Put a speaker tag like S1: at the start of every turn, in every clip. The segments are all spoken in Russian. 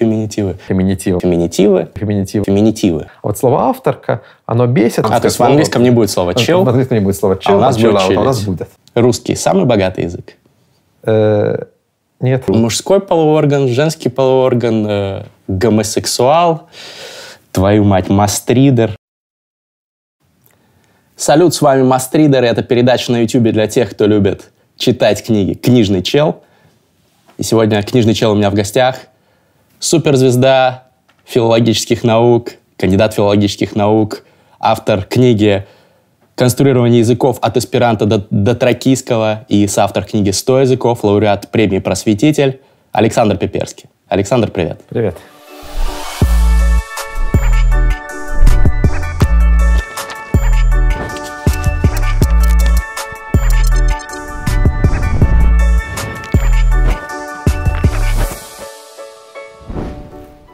S1: Феминитивы.
S2: Феминитивы.
S1: Феминитивы.
S2: Феминитивы.
S1: Феминитивы.
S2: Вот слово авторка, оно бесит.
S1: А, то есть в английском не будет слова чел?
S2: В английском не будет слова чел,
S1: а у нас будет
S2: а у нас будет.
S1: Русский самый богатый язык?
S2: Э, нет.
S1: Мужской половой орган, женский половой орган, э, гомосексуал, твою мать, мастридер. Салют, с вами Мастридер, это передача на YouTube для тех, кто любит читать книги. Книжный чел. И сегодня книжный чел у меня в гостях. Суперзвезда филологических наук, кандидат филологических наук, автор книги «Конструирование языков от эсперанто до, до тракийского» и соавтор книги «100 языков», лауреат премии «Просветитель» Александр Пеперский. Александр, привет.
S2: Привет.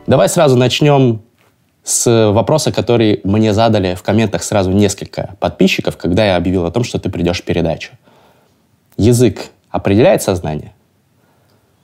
S1: Давай сразу начнем с вопроса, который мне задали в комментах сразу несколько подписчиков, когда я объявил о том, что ты придешь в передачу. Язык определяет сознание?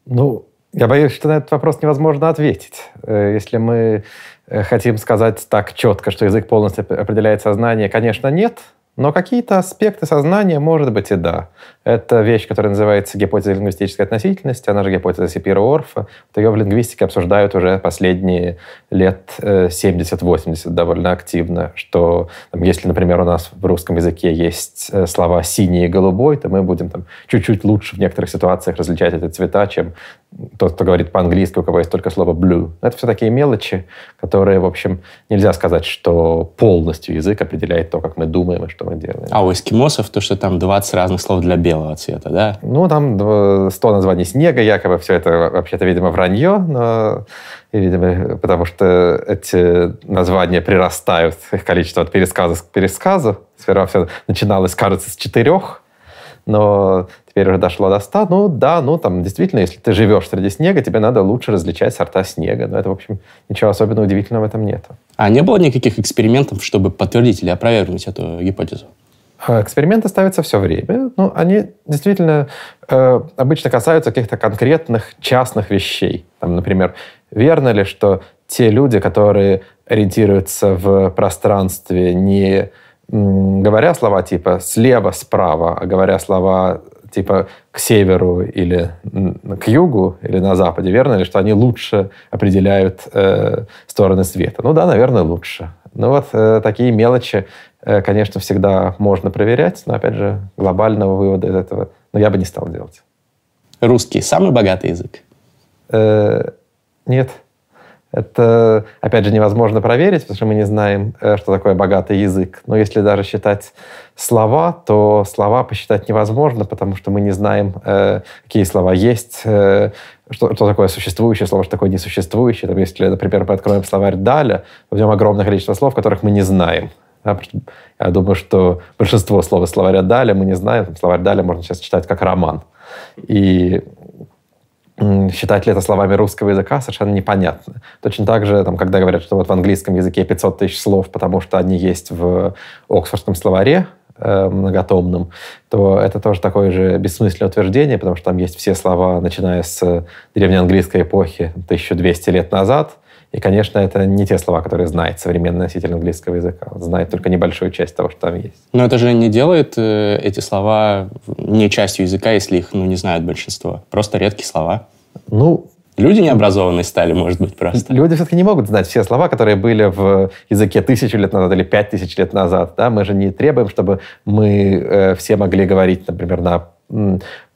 S2: Ну, я боюсь, что на этот вопрос невозможно ответить. Э, если мы э, хотим сказать так четко, что язык полностью определяет сознание, конечно, нет. Но какие-то аспекты сознания, может быть, и да. Это вещь, которая называется гипотеза лингвистической относительности, она же гипотеза Сипира-Орфа. Вот ее в лингвистике обсуждают уже последние лет 70-80 э, довольно активно, что там, если, например, у нас в русском языке есть э, слова «синий» и «голубой», то мы будем там, чуть-чуть лучше в некоторых ситуациях различать эти цвета, чем тот, кто говорит по-английски, у кого есть только слово blue. Это все такие мелочи, которые, в общем, нельзя сказать, что полностью язык определяет то, как мы думаем и что мы делаем.
S1: А у эскимосов то, что там 20 разных слов для белого цвета, да?
S2: Ну, там 100 названий снега, якобы все это вообще-то, видимо, вранье, но, видимо, потому что эти названия прирастают, их количество от пересказа к пересказу. Сперва все начиналось, кажется, с четырех, но теперь уже дошло до 100. Ну да, ну там действительно, если ты живешь среди снега, тебе надо лучше различать сорта снега. Но это, в общем, ничего особенно удивительного в этом нет.
S1: А не было никаких экспериментов, чтобы подтвердить или опровергнуть эту гипотезу?
S2: А, эксперименты ставятся все время. Ну, они действительно э, обычно касаются каких-то конкретных частных вещей. Там, например, верно ли, что те люди, которые ориентируются в пространстве не говоря слова типа слева, справа, а говоря слова типа к северу или к югу или на западе, верно ли, что они лучше определяют э, стороны света? Ну да, наверное, лучше. Ну вот э, такие мелочи, э, конечно, всегда можно проверять, но опять же глобального вывода из этого, ну я бы не стал делать.
S1: Русский самый богатый язык?
S2: Э, нет. Это, опять же, невозможно проверить, потому что мы не знаем, э, что такое богатый язык. Но если даже считать слова, то слова посчитать невозможно, потому что мы не знаем, э, какие слова есть, э, что, что такое существующее слово, что такое несуществующее. Там, если, например, мы откроем словарь Даля, в нем огромное количество слов, которых мы не знаем. Я думаю, что большинство слов из словаря Даля мы не знаем. Словарь Даля можно сейчас читать как роман. И считать ли это словами русского языка, совершенно непонятно. Точно так же, там, когда говорят, что вот в английском языке 500 тысяч слов, потому что они есть в Оксфордском словаре, э, многотомном, то это тоже такое же бессмысленное утверждение, потому что там есть все слова, начиная с древнеанглийской эпохи 1200 лет назад, и, конечно, это не те слова, которые знает современный носитель английского языка. Он знает только небольшую часть того, что там есть.
S1: Но это же не делает э, эти слова не частью языка, если их ну, не знают большинство. Просто редкие слова.
S2: Ну,
S1: Люди необразованные стали, может быть, просто.
S2: Люди все-таки не могут знать все слова, которые были в языке тысячу лет назад или пять тысяч лет назад. Да? Мы же не требуем, чтобы мы э, все могли говорить, например, на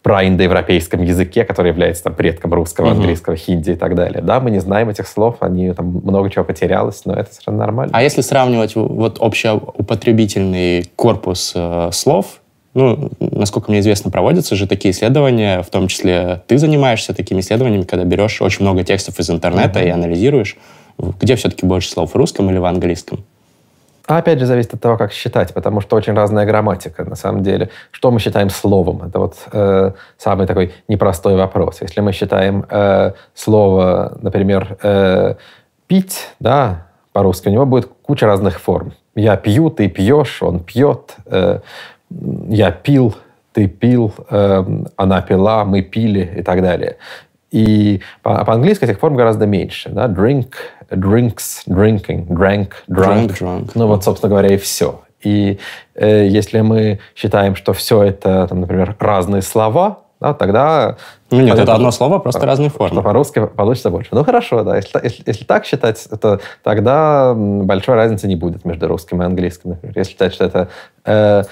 S2: праиндоевропейском языке, который является там, предком русского, английского, хинди и так далее. Да, мы не знаем этих слов, они там много чего потерялось, но это совершенно нормально.
S1: А если сравнивать вот общеупотребительный корпус э, слов, ну, насколько мне известно, проводятся же такие исследования, в том числе ты занимаешься такими исследованиями, когда берешь очень много текстов из интернета mm-hmm. и анализируешь, где все-таки больше слов в русском или в английском?
S2: А опять же, зависит от того, как считать, потому что очень разная грамматика, на самом деле. Что мы считаем словом? Это вот э, самый такой непростой вопрос. Если мы считаем э, слово, например, э, «пить», да, по-русски, у него будет куча разных форм. Я пью, ты пьешь, он пьет. Э, я пил, ты пил, э, она пила, мы пили и так далее. И по- по-английски этих форм гораздо меньше. Да? Drink, drinks, drinking, drank, drunk.
S1: Drunk, drunk.
S2: Ну вот, собственно говоря, и все. И э, если мы считаем, что все это, там, например, разные слова, да, тогда...
S1: Ну нет, это одно слово, просто разные
S2: что
S1: формы.
S2: по-русски получится больше. Ну хорошо, да. Если, если- если так считать, то тогда большой разницы не будет между русским и английским. Например. Если считать, что это... э,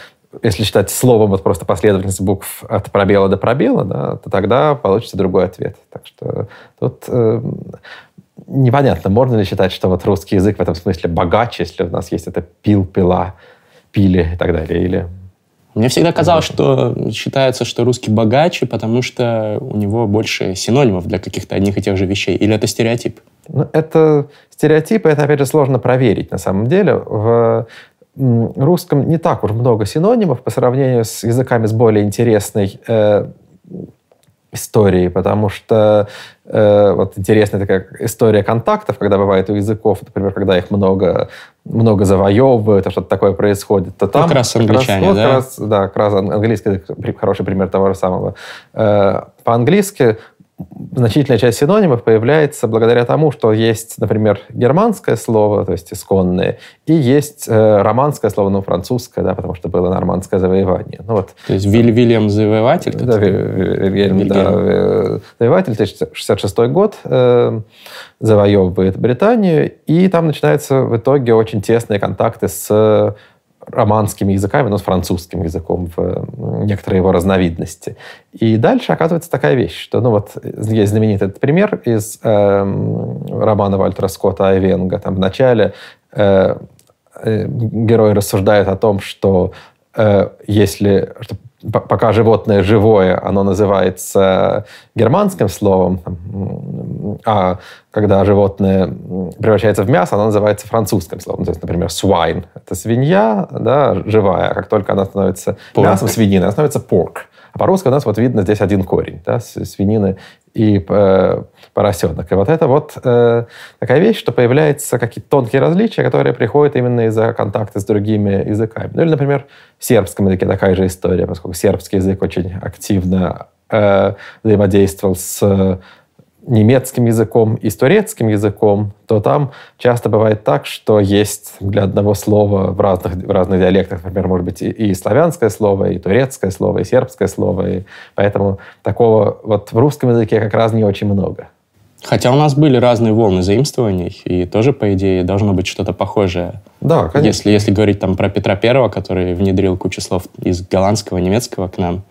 S2: если считать словом вот просто последовательность букв от пробела до пробела, да, то тогда получится другой ответ. Так что тут э, непонятно, можно ли считать, что вот русский язык в этом смысле богаче, если у нас есть это пил, пила, пили и так далее, или...
S1: Мне всегда казалось, что считается, что русский богаче, потому что у него больше синонимов для каких-то одних и тех же вещей. Или это стереотип?
S2: Ну, это стереотипы, это, опять же, сложно проверить на самом деле. В русском не так уж много синонимов по сравнению с языками с более интересной э, историей, потому что э, вот интересная такая история контактов, когда бывает у языков, например, когда их много, много завоевывают, а что-то такое происходит, то там...
S1: как раз англичане,
S2: вот
S1: да?
S2: Как раз, да, как раз ан- английский хороший пример того же самого. Э, по-английски значительная часть синонимов появляется благодаря тому, что есть, например, германское слово, то есть исконное, и есть э, романское слово, ну, французское, да, потому что было нормандское завоевание. Ну, вот
S1: То есть Виль Вильям Завоеватель?
S2: да,
S1: который-
S2: Ви- Ви- Вильгельм,
S1: Вильгельм.
S2: да, э, завоеватель, 1966 год, э, завоевывает Британию, и там начинаются в итоге очень тесные контакты с романскими языками, но с французским языком в м, некоторые его разновидности. И дальше оказывается такая вещь, что, ну вот, есть знаменитый этот пример из эм, романа Вальтера Скотта «Айвенга». Там в начале э, э, герой рассуждает о том, что э, если что пока животное живое, оно называется германским словом, а когда животное превращается в мясо, оно называется французским словом. То есть, например, swine – это свинья, да, живая, а как только она становится
S1: Pork.
S2: мясом свинины, она становится pork. А по-русски у нас вот видно здесь один корень, да, свинины и э, поросенок. И вот это вот э, такая вещь, что появляются какие-то тонкие различия, которые приходят именно из-за контакта с другими языками. Ну или, например, в сербском языке такая же история, поскольку сербский язык очень активно э, взаимодействовал с немецким языком и с турецким языком, то там часто бывает так, что есть для одного слова в разных, в разных диалектах, например, может быть и, и славянское слово, и турецкое слово, и сербское слово, и поэтому такого вот в русском языке как раз не очень много.
S1: Хотя у нас были разные волны заимствований, и тоже, по идее, должно быть что-то похожее.
S2: Да, конечно.
S1: Если, если говорить там про Петра Первого, который внедрил кучу слов из голландского, немецкого к нам,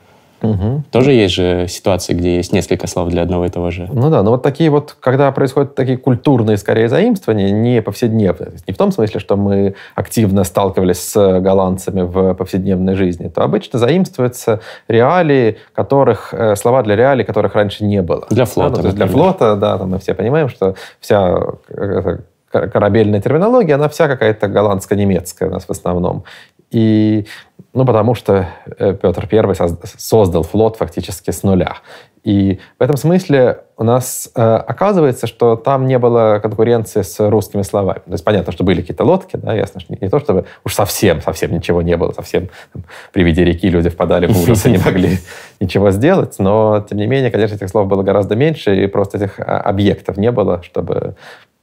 S2: Мгм.
S1: тоже есть же ситуации, где есть несколько слов для одного и того же.
S2: Ну да, но вот такие вот, когда происходят такие культурные, скорее, заимствования, не повседневные, не в том смысле, что мы активно сталкивались с голландцами в повседневной жизни, то обычно заимствуются реалии, которых, э, слова для реалий, которых раньше не было.
S1: Для флота,
S2: Да, ну, для флота, да, там мы все понимаем, что вся э, корабельная терминология, она вся какая-то голландско-немецкая у нас в основном. И, ну, потому что э, Петр I соз- создал флот фактически с нуля. И в этом смысле у нас э, оказывается, что там не было конкуренции с русскими словами. То есть понятно, что были какие-то лодки, да, ясно, что не, не то, чтобы уж совсем, совсем ничего не было, совсем там, при виде реки люди впадали в ужас и не могли ничего сделать, но, тем не менее, конечно, этих слов было гораздо меньше, и просто этих а, объектов не было, чтобы,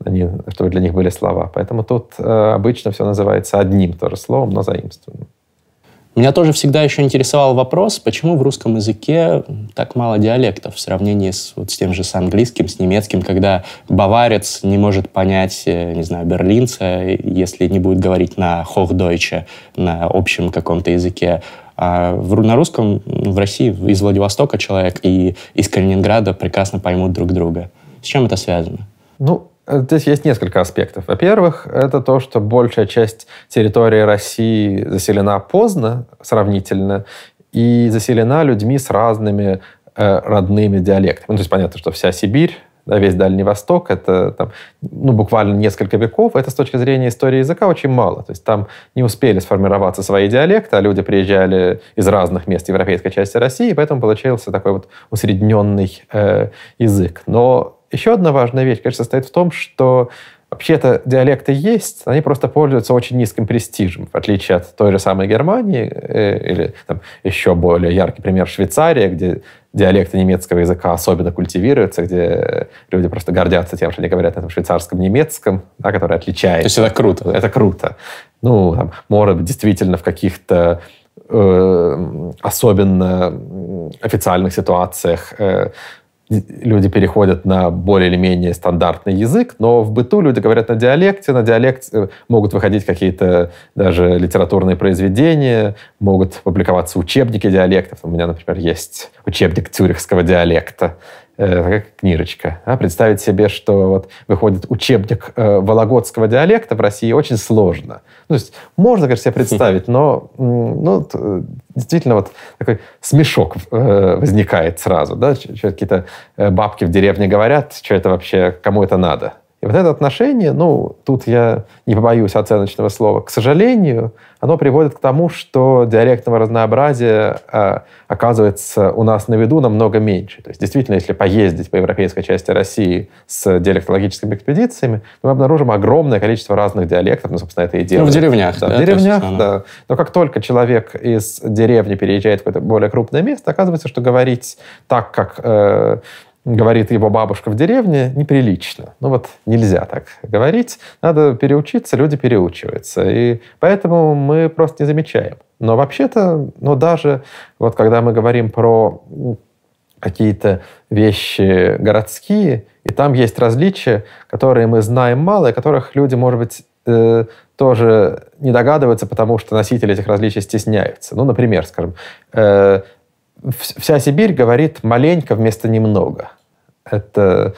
S2: они, чтобы для них были слова. Поэтому тут э, обычно все называется одним тоже словом, но заимствованным.
S1: Меня тоже всегда еще интересовал вопрос, почему в русском языке так мало диалектов в сравнении с, вот, с тем же с английским, с немецким, когда баварец не может понять, э, не знаю, берлинца, если не будет говорить на Hochdeutsche, на общем каком-то языке. А в, на русском в России из Владивостока человек и из Калининграда прекрасно поймут друг друга. С чем это связано?
S2: Ну, э, здесь есть несколько аспектов. Во-первых, это то, что большая часть территории России заселена поздно сравнительно и заселена людьми с разными э, родными диалектами. Ну, то есть понятно, что вся Сибирь, да, весь Дальний Восток, это там, ну, буквально несколько веков. Это с точки зрения истории языка очень мало. То есть там не успели сформироваться свои диалекты, а люди приезжали из разных мест европейской части России, и поэтому получился такой вот усредненный э, язык. Но еще одна важная вещь, конечно, состоит в том, что Вообще-то диалекты есть, они просто пользуются очень низким престижем, в отличие от той же самой Германии э, или там, еще более яркий пример Швейцария, где диалекты немецкого языка особенно культивируются, где люди просто гордятся тем, что они говорят на этом швейцарском немецком, да, который отличается.
S1: То есть это круто.
S2: Это круто. Ну, там, может быть, действительно в каких-то э, особенно официальных ситуациях э, люди переходят на более или менее стандартный язык, но в быту люди говорят на диалекте, на диалекте э, могут выходить какие-то даже литературные произведения, могут публиковаться учебники диалектов. У меня, например, есть учебник тюрихского диалекта, такая книжечка. А представить себе, что вот выходит учебник э, вологодского диалекта в России очень сложно. Ну, то есть можно, конечно, себе представить, но ну, действительно вот такой смешок э, возникает сразу. Да? Какие-то э, бабки в деревне говорят, что это вообще, кому это надо. И вот это отношение, ну, тут я не побоюсь оценочного слова, к сожалению, оно приводит к тому, что диалектного разнообразия э, оказывается у нас на виду намного меньше. То есть действительно, если поездить по европейской части России с диалектологическими экспедициями, мы обнаружим огромное количество разных диалектов, ну, собственно, это и дело.
S1: Ну, в деревнях,
S2: да. да в деревнях, есть, да. Но как только человек из деревни переезжает в какое-то более крупное место, оказывается, что говорить так, как... Э, говорит его бабушка в деревне, неприлично. Ну вот нельзя так говорить. Надо переучиться, люди переучиваются. И поэтому мы просто не замечаем. Но вообще-то, ну даже вот когда мы говорим про какие-то вещи городские, и там есть различия, которые мы знаем мало, и которых люди, может быть, э, тоже не догадываются, потому что носители этих различий стесняются. Ну, например, скажем, э, вся Сибирь говорит маленько вместо немного. Это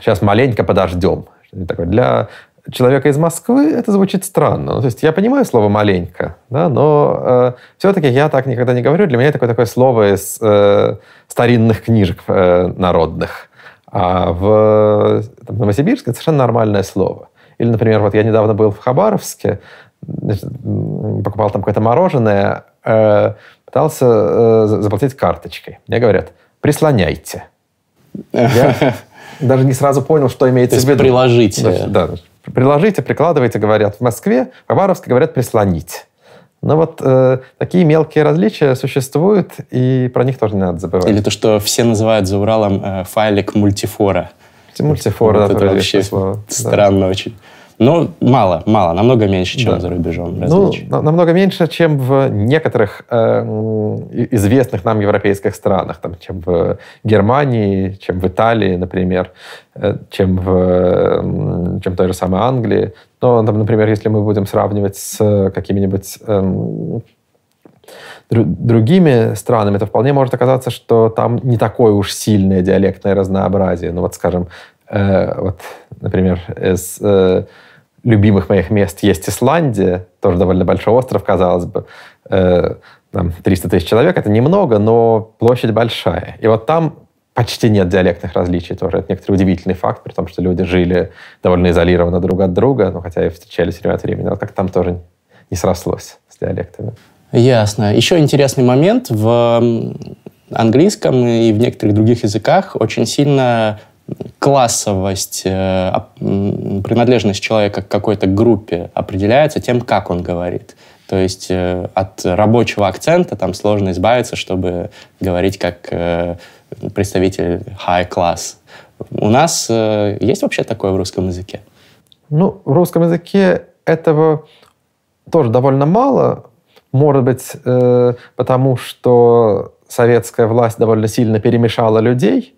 S2: сейчас маленько подождем. Для человека из Москвы это звучит странно. Ну, то есть я понимаю слово маленько, да, но э, все-таки я так никогда не говорю. Для меня такое, такое слово из э, старинных книжек э, народных. А в там, Новосибирске это совершенно нормальное слово. Или, например, вот я недавно был в Хабаровске, покупал там какое-то мороженое, э, пытался э, заплатить карточкой. Мне говорят, прислоняйте. Я даже не сразу понял, что имеется
S1: в виду. приложите.
S2: Да, да, приложите, прикладывайте, говорят в Москве, в Хабаровске говорят прислонить. Но вот э, такие мелкие различия существуют, и про них тоже не надо забывать.
S1: Или то, что все называют за Уралом э, файлик мультифора.
S2: Мультифора,
S1: да, это вообще слово. странно да. очень. Ну, мало, мало, намного меньше, чем да. за рубежом различий.
S2: Ну, намного меньше, чем в некоторых э, известных нам европейских странах, там, чем в Германии, чем в Италии, например, э, чем в чем в той же самой Англии. Но, там, например, если мы будем сравнивать с какими-нибудь э, другими странами, то вполне может оказаться, что там не такое уж сильное диалектное разнообразие. Ну вот, скажем, э, вот, например, из э, любимых моих мест есть Исландия, тоже довольно большой остров, казалось бы. Э, там 300 тысяч человек, это немного, но площадь большая. И вот там почти нет диалектных различий тоже. Это некоторый удивительный факт, при том, что люди жили довольно изолированно друг от друга, ну, хотя и встречались время от времени. Но как там тоже не срослось с диалектами.
S1: Ясно. Еще интересный момент. В английском и в некоторых других языках очень сильно классовость, э, принадлежность человека к какой-то группе определяется тем, как он говорит. То есть э, от рабочего акцента там сложно избавиться, чтобы говорить как э, представитель high class. У нас есть вообще такое в русском языке?
S2: Ну, в русском языке этого тоже довольно мало. Может быть, потому что советская власть довольно сильно перемешала людей,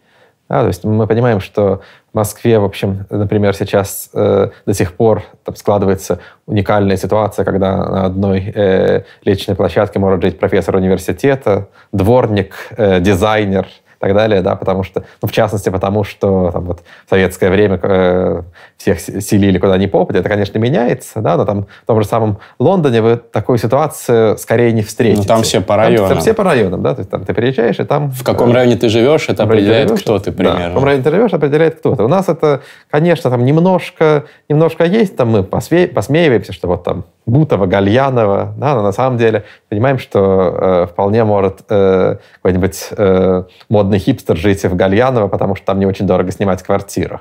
S2: да, то есть мы понимаем, что в Москве, в общем, например, сейчас э, до сих пор там складывается уникальная ситуация, когда на одной э, личной площадке может жить профессор университета, дворник, э, дизайнер, так далее, да, потому что, ну, в частности, потому что там, вот, в советское время э, всех селили куда ни попадя, это, конечно, меняется, да, но там в том же самом Лондоне вы такую ситуацию скорее не встретите. Ну,
S1: там все по районам.
S2: Там, там все по районам, да, то есть там ты приезжаешь, и там...
S1: В каком э, районе ты живешь, это определяет, живешь, кто ты примерно. Да, в
S2: каком районе ты живешь, определяет кто ты. У нас это, конечно, там немножко, немножко есть, там мы посме, посмеиваемся, что вот там Бутова, Гальянова, да, но на самом деле понимаем, что э, вполне может э, какой-нибудь э, модный хипстер жить в Гальяново, потому что там не очень дорого снимать квартиру.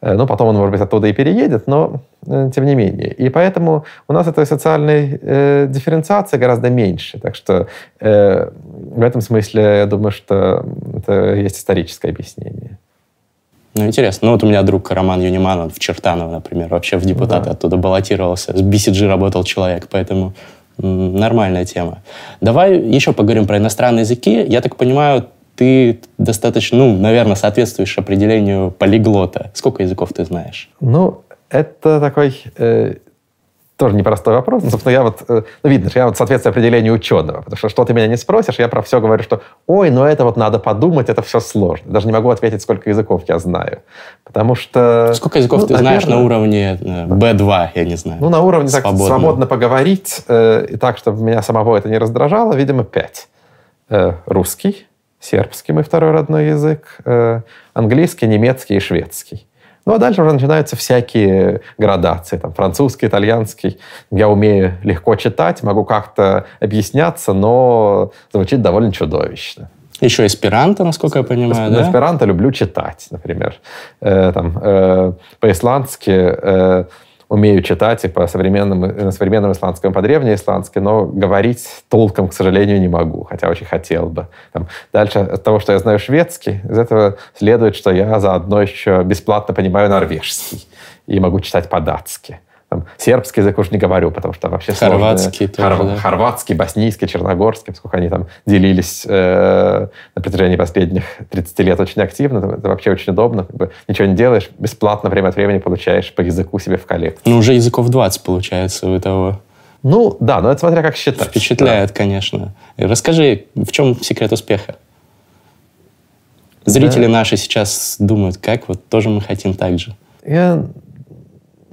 S2: Ну, потом он, может быть, оттуда и переедет, но тем не менее. И поэтому у нас этой социальной э, дифференциации гораздо меньше. Так что э, в этом смысле я думаю, что это есть историческое объяснение.
S1: Ну, интересно. Ну, вот у меня друг Роман Юниман, он в Чертаново, например, вообще в депутаты да. оттуда баллотировался. С BCG работал человек, поэтому нормальная тема. Давай еще поговорим про иностранные языки. Я так понимаю, ты достаточно, ну, наверное, соответствуешь определению полиглота. Сколько языков ты знаешь?
S2: Ну, это такой э, тоже непростой вопрос. Но, собственно, я вот, э, ну, видно, что я вот соответствую определению ученого, потому что что ты меня не спросишь, я про все говорю, что, ой, ну это вот надо подумать, это все сложно. Даже не могу ответить, сколько языков я знаю. Потому что...
S1: Сколько языков ну, ты наверное, знаешь на уровне B2, э, я не знаю?
S2: Ну, на уровне свободно, так, свободно поговорить, э, и так, чтобы меня самого это не раздражало, видимо, 5. Э, русский, сербский мой второй родной язык, э, английский, немецкий и шведский. Ну, а дальше уже начинаются всякие градации. Там, французский, итальянский. Я умею легко читать, могу как-то объясняться, но звучит довольно чудовищно.
S1: Еще эсперанто, насколько я понимаю,
S2: на, да? эсперанто люблю читать, например. Э, там, э, по-исландски э, умею читать и по современному, на современном исландском, и по древнеисландски, но говорить толком, к сожалению, не могу, хотя очень хотел бы. Там, дальше от того, что я знаю шведский, из этого следует, что я заодно еще бесплатно понимаю норвежский и могу читать по-датски. Там, сербский язык уж не говорю, потому что вообще
S1: хорватский, тоже,
S2: хор, да? хорватский, боснийский, черногорский, поскольку они там делились э, на протяжении последних 30 лет очень активно, это, это вообще очень удобно. Как бы, ничего не делаешь, бесплатно время от времени получаешь по языку себе в коллекцию.
S1: Ну, уже языков 20 получается у того.
S2: Ну, да, но это смотря как считать.
S1: Впечатляет, да. конечно. Расскажи, в чем секрет успеха? Зрители да. наши сейчас думают, как вот тоже мы хотим так же.
S2: Я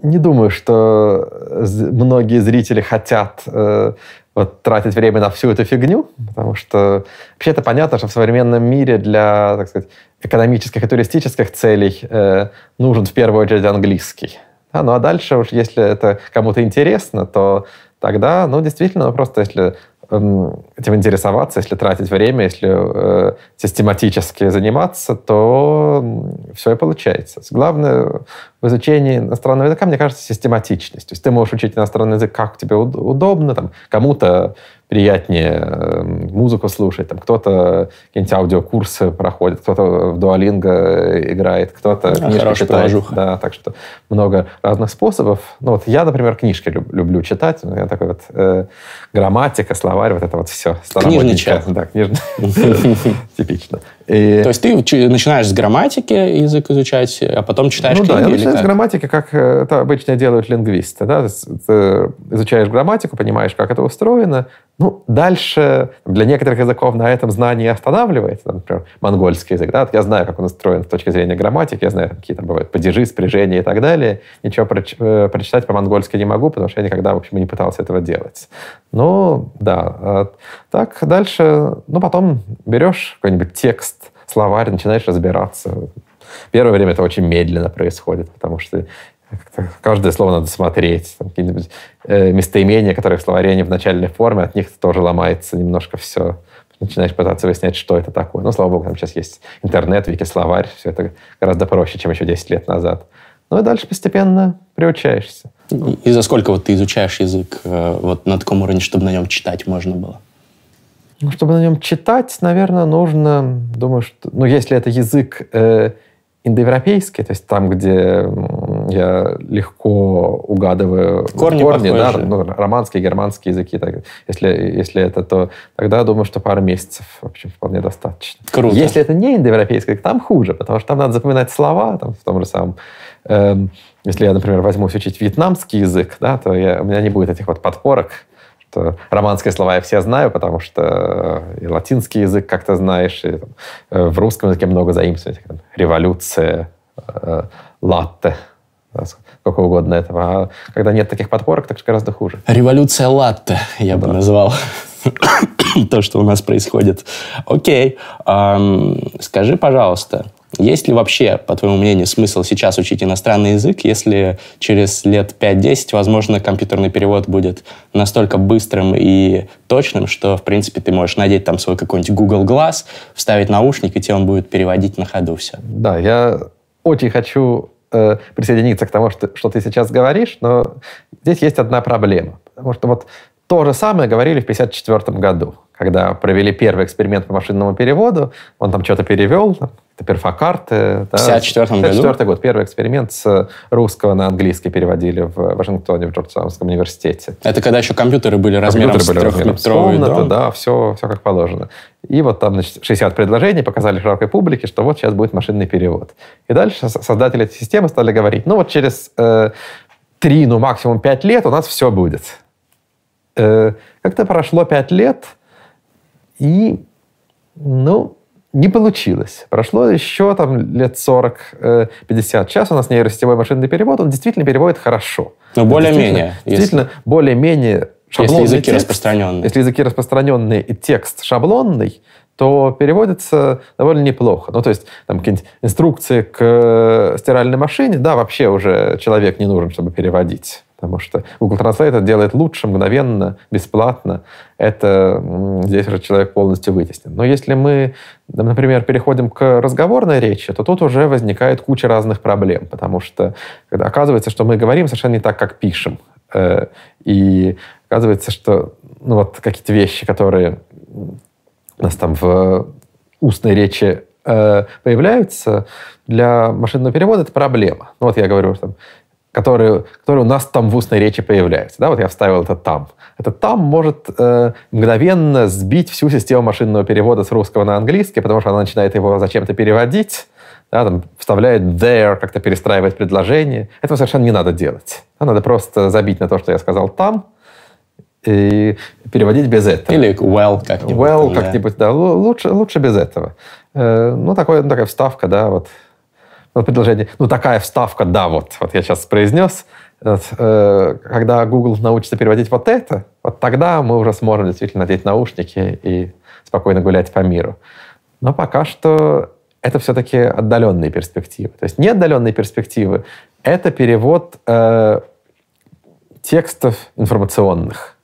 S2: не думаю, что многие зрители хотят э, вот, тратить время на всю эту фигню, потому что вообще это понятно, что в современном мире для, так сказать, экономических и туристических целей э, нужен в первую очередь английский. Да, ну а дальше уж, если это кому-то интересно, то тогда, ну, действительно, ну, просто если Эм, этим интересоваться, если тратить время, если э, систематически заниматься, то все и получается. Главное в изучении иностранного языка, мне кажется, систематичность. То есть ты можешь учить иностранный язык, как тебе удобно, там, кому-то приятнее эм, музыку слушать, там кто-то какие-нибудь аудиокурсы проходит, кто-то в дуалинго играет, кто-то а, книжки читает. Да, так что много разных способов. Ну вот я, например, книжки люб, люблю читать. Я такой вот э, грамматика, словарь, вот это вот все.
S1: Книжный человек.
S2: Да, книжный. Типично.
S1: И... То есть ты начинаешь с грамматики язык изучать, а потом читаешь
S2: ну,
S1: книги?
S2: да, я начинаю с грамматики, как э, это обычно делают лингвисты. Да? Ты изучаешь грамматику, понимаешь, как это устроено. Ну, дальше для некоторых языков на этом знании останавливается. Например, монгольский язык. Да? Я знаю, как он устроен с точки зрения грамматики, я знаю, какие там бывают падежи, спряжения и так далее. Ничего проч- э, прочитать по-монгольски не могу, потому что я никогда, в общем, не пытался этого делать. Ну, да. А так, дальше, ну, потом берешь какой-нибудь текст, словарь, начинаешь разбираться. Первое время это очень медленно происходит, потому что каждое слово надо смотреть. Там какие-нибудь э, местоимения, которые в словаре не в начальной форме, от них тоже ломается немножко все. Начинаешь пытаться выяснять, что это такое. Ну, слава богу, там сейчас есть интернет, вики-словарь. Все это гораздо проще, чем еще 10 лет назад. Ну и дальше постепенно приучаешься.
S1: И, и за сколько вот ты изучаешь язык э, вот на таком уровне, чтобы на нем читать можно было?
S2: Ну, чтобы на нем читать, наверное, нужно, думаю, что, ну, если это язык э, индоевропейский, то есть там, где я легко угадываю
S1: корни, корни
S2: да, ну, романские, германские языки, так, если, если это, то тогда я думаю, что пару месяцев вообще вполне достаточно.
S1: Круто.
S2: Если это не индоевропейский, там хуже, потому что там надо запоминать слова, там, в том же самом э, если я, например, возьмусь учить вьетнамский язык, да, то я, у меня не будет этих вот подпорок, что романские слова я все знаю, потому что и латинский язык как-то знаешь, и там, э, в русском языке много заимствований. Революция, э, латте, сколько угодно этого. А когда нет таких подпорок, так гораздо хуже.
S1: Революция латте, я бы назвал то, что у нас происходит. Окей. Скажи, пожалуйста, есть ли вообще, по твоему мнению, смысл сейчас учить иностранный язык, если через лет 5-10, возможно, компьютерный перевод будет настолько быстрым и точным, что, в принципе, ты можешь надеть там свой какой-нибудь Google Glass, вставить наушник, и тебе он будет переводить на ходу все?
S2: Да, я очень хочу э, присоединиться к тому, что, что ты сейчас говоришь, но здесь есть одна проблема. Потому что вот то же самое говорили в 1954 году, когда провели первый эксперимент по машинному переводу. Он там что-то перевел, это перфокарты.
S1: В 1954 году?
S2: 54 год. Первый эксперимент с русского на английский переводили в Вашингтоне, в Джорджтаунском университете.
S1: Это когда еще компьютеры были размером
S2: компьютеры были
S1: с трехметровый дом?
S2: да, все, все как положено. И вот там, значит, 60 предложений показали широкой публике, что вот сейчас будет машинный перевод. И дальше создатели этой системы стали говорить, ну вот через э, 3, ну максимум 5 лет у нас все будет. Э, как-то прошло 5 лет, и, ну, не получилось. Прошло еще там лет 40-50. Сейчас у нас нейросетевой машинный перевод, он действительно переводит хорошо.
S1: Ну, более-менее.
S2: Действительно, действительно более-менее
S1: Если языки
S2: текст,
S1: распространенные.
S2: Если языки распространенные и текст шаблонный, то переводится довольно неплохо. Ну, то есть, там какие-нибудь инструкции к э, стиральной машине, да, вообще уже человек не нужен, чтобы переводить. Потому что Google Translate это делает лучше, мгновенно, бесплатно. Это здесь уже человек полностью вытеснен. Но если мы, например, переходим к разговорной речи, то тут уже возникает куча разных проблем. Потому что когда оказывается, что мы говорим совершенно не так, как пишем. Э, и оказывается, что ну, вот какие-то вещи, которые у нас там в устной речи э, появляются, для машинного перевода это проблема. Ну вот я говорю, что которые, которые у нас там в устной речи появляются. Да, вот я вставил это там. Это там может э, мгновенно сбить всю систему машинного перевода с русского на английский, потому что она начинает его зачем-то переводить, да, там, вставляет there, как-то перестраивает предложение. Этого совершенно не надо делать. Да, надо просто забить на то, что я сказал там, и переводить без этого.
S1: Или well как-нибудь.
S2: Well как-нибудь, да. Лучше, лучше без этого. Э, ну, такой, такая вставка, да, вот вот предложение, ну такая вставка, да, вот, вот я сейчас произнес, э, когда Google научится переводить вот это, вот тогда мы уже сможем действительно надеть наушники и спокойно гулять по миру. Но пока что это все-таки отдаленные перспективы. То есть не отдаленные перспективы, это перевод э, текстов информационных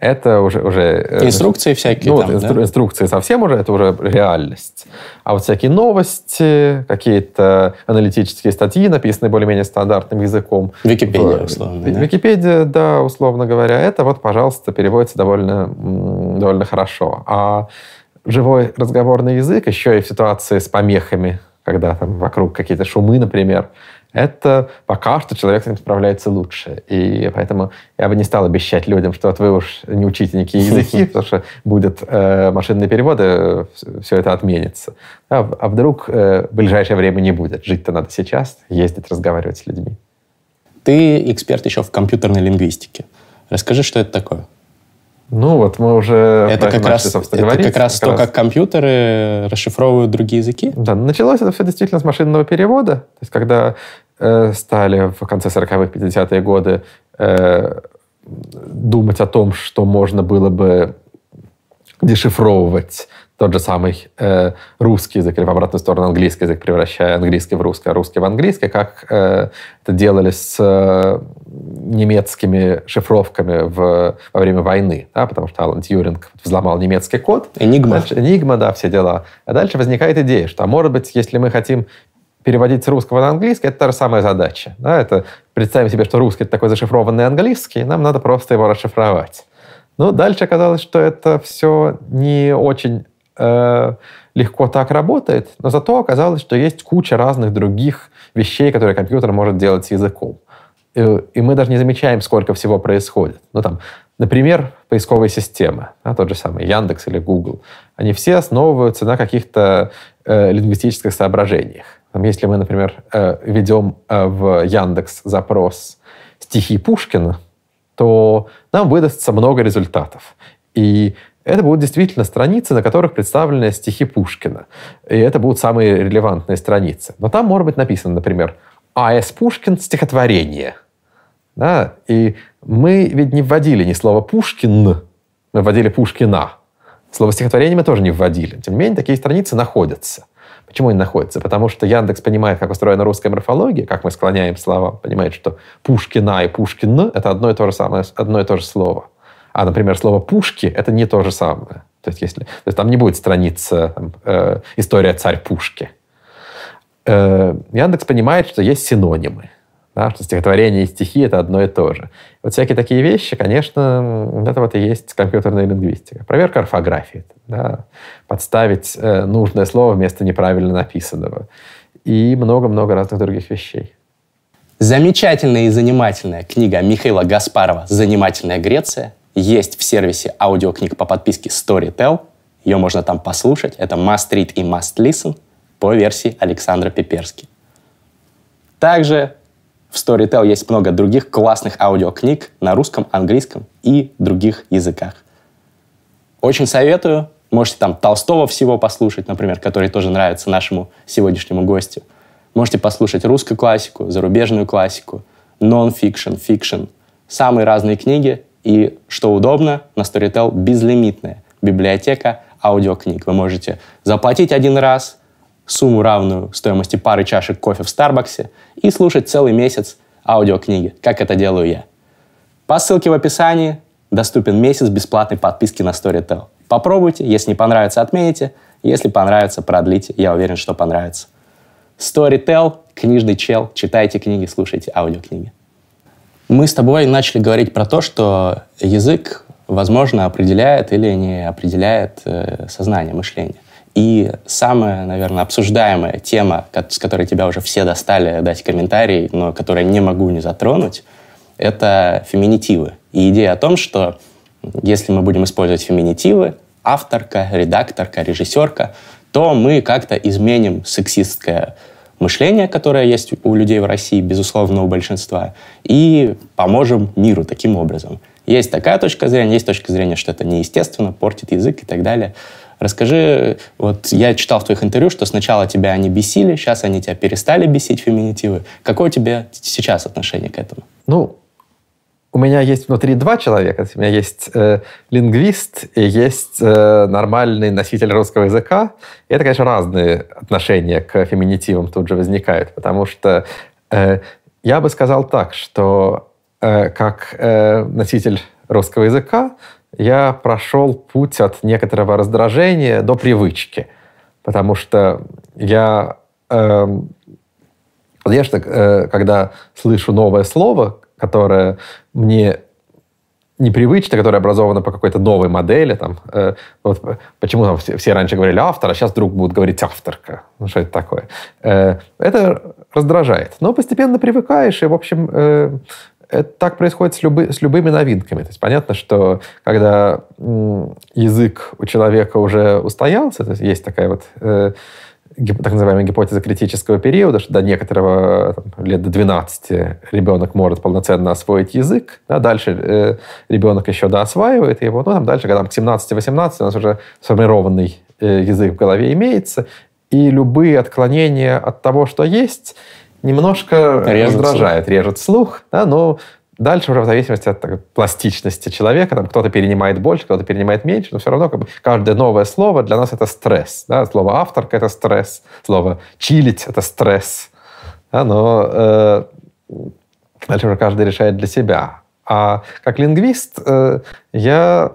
S2: это уже... уже
S1: э, инструкции всякие
S2: ну,
S1: там,
S2: инстру,
S1: да?
S2: Инструкции совсем уже, это уже реальность. А вот всякие новости, какие-то аналитические статьи, написанные более-менее стандартным языком.
S1: Википедия, условно.
S2: Да? Википедия, да, условно говоря. Это вот, пожалуйста, переводится довольно, довольно хорошо. А живой разговорный язык, еще и в ситуации с помехами, когда там вокруг какие-то шумы, например, это пока что человек с этим справляется лучше. И поэтому я бы не стал обещать людям, что вот вы уж не учите никакие языки, потому что будет э, машинные переводы, все это отменится. А, а вдруг э, в ближайшее время не будет. Жить-то надо сейчас, ездить, разговаривать с людьми.
S1: Ты эксперт еще в компьютерной лингвистике. Расскажи, что это такое?
S2: Ну вот мы уже
S1: это как раз, это как раз то, раз... как компьютеры расшифровывают другие языки?
S2: Да, началось это все действительно с машинного перевода. То есть когда э, стали в конце 40-х, 50-е годы э, думать о том, что можно было бы дешифровывать тот же самый э, русский язык или в обратную сторону английский язык, превращая английский в русский, а русский в английский, как э, это делали с э, немецкими шифровками в, во время войны, да, потому что Алан Тьюринг взломал немецкий код.
S1: Энигма.
S2: Дальше, энигма, да, все дела. А дальше возникает идея, что, а может быть, если мы хотим переводить с русского на английский, это та же самая задача. Да? Это представим себе, что русский это такой зашифрованный английский, нам надо просто его расшифровать. Но дальше оказалось, что это все не очень э, легко так работает, но зато оказалось, что есть куча разных других вещей, которые компьютер может делать с языком. И, и мы даже не замечаем, сколько всего происходит. Ну, там, например, поисковые системы, да, тот же самый Яндекс или Google, они все основываются на каких-то э, лингвистических соображениях. Там, если мы, например, э, ведем э, в Яндекс запрос стихи Пушкина, то нам выдастся много результатов. И это будут действительно страницы, на которых представлены стихи Пушкина. И это будут самые релевантные страницы. Но там может быть написано, например, А.С. Пушкин стихотворение. Да? И мы ведь не вводили ни слова «Пушкин», мы вводили «Пушкина». Слово стихотворение мы тоже не вводили. Тем не менее, такие страницы находятся. Почему они находятся? Потому что Яндекс понимает, как устроена русская морфология, как мы склоняем слова, понимает, что Пушкина и Пушкин — это одно и то же самое, одно и то же слово. А, например, слово «пушки» — это не то же самое. То есть, если, то есть там не будет страница там, э, «История царь Пушки». э, Яндекс понимает, что есть синонимы. Да, что стихотворение и стихи — это одно и то же. Вот всякие такие вещи, конечно, это вот и есть компьютерная лингвистика. Проверка орфографии. Да, подставить э, нужное слово вместо неправильно написанного. И много-много разных других вещей.
S1: Замечательная и занимательная книга Михаила Гаспарова «Занимательная Греция» есть в сервисе аудиокниг по подписке Storytel. Ее можно там послушать. Это Must Read и Must Listen по версии Александра Пиперски. Также в Storytel есть много других классных аудиокниг на русском, английском и других языках. Очень советую. Можете там Толстого всего послушать, например, который тоже нравится нашему сегодняшнему гостю. Можете послушать русскую классику, зарубежную классику, нон-фикшн, фикшн. Самые разные книги. И, что удобно, на Storytel безлимитная библиотека аудиокниг. Вы можете заплатить один раз, сумму равную стоимости пары чашек кофе в Старбаксе и слушать целый месяц аудиокниги, как это делаю я. По ссылке в описании доступен месяц бесплатной подписки на Storytel. Попробуйте, если не понравится, отмените, если понравится, продлите, я уверен, что понравится. Storytel, книжный чел, читайте книги, слушайте аудиокниги. Мы с тобой начали говорить про то, что язык, возможно, определяет или не определяет э, сознание, мышление. И самая, наверное, обсуждаемая тема, с которой тебя уже все достали дать комментарий, но которую не могу не затронуть, это феминитивы. И идея о том, что если мы будем использовать феминитивы, авторка, редакторка, режиссерка, то мы как-то изменим сексистское мышление, которое есть у людей в России, безусловно, у большинства, и поможем миру таким образом. Есть такая точка зрения, есть точка зрения, что это неестественно, портит язык и так далее. Расскажи, вот я читал в твоих интервью, что сначала тебя они бесили, сейчас они тебя перестали бесить, феминитивы. Какое у тебя сейчас отношение к этому?
S2: Ну, у меня есть внутри два человека. У меня есть э, лингвист и есть э, нормальный носитель русского языка. И это, конечно, разные отношения к феминитивам тут же возникают, потому что э, я бы сказал так, что э, как э, носитель русского языка я прошел путь от некоторого раздражения до привычки. Потому что я, э, конечно, когда слышу новое слово, которое мне непривычно, которое образовано по какой-то новой модели. Там, э, вот почему там все, все раньше говорили автор, а сейчас вдруг будут говорить авторка. Ну, что это такое? Э, это раздражает. Но постепенно привыкаешь, и, в общем, э, это так происходит с, любы, с любыми новинками. То есть понятно, что когда язык у человека уже устоялся, то есть есть такая вот э, так называемая гипотеза критического периода, что до некоторого там, лет до 12 ребенок может полноценно освоить язык, да, дальше э, ребенок еще доосваивает его, ну, там дальше, когда к 17-18 у нас уже сформированный э, язык в голове имеется, и любые отклонения от того, что есть, немножко режет раздражает, слух. режет слух, да, но дальше уже в зависимости от так, пластичности человека, там кто-то перенимает больше, кто-то перенимает меньше, но все равно как бы, каждое новое слово для нас это стресс. Да? Слово авторка это стресс, слово чилить это стресс. Да? Но э, дальше уже каждый решает для себя. А как лингвист э, я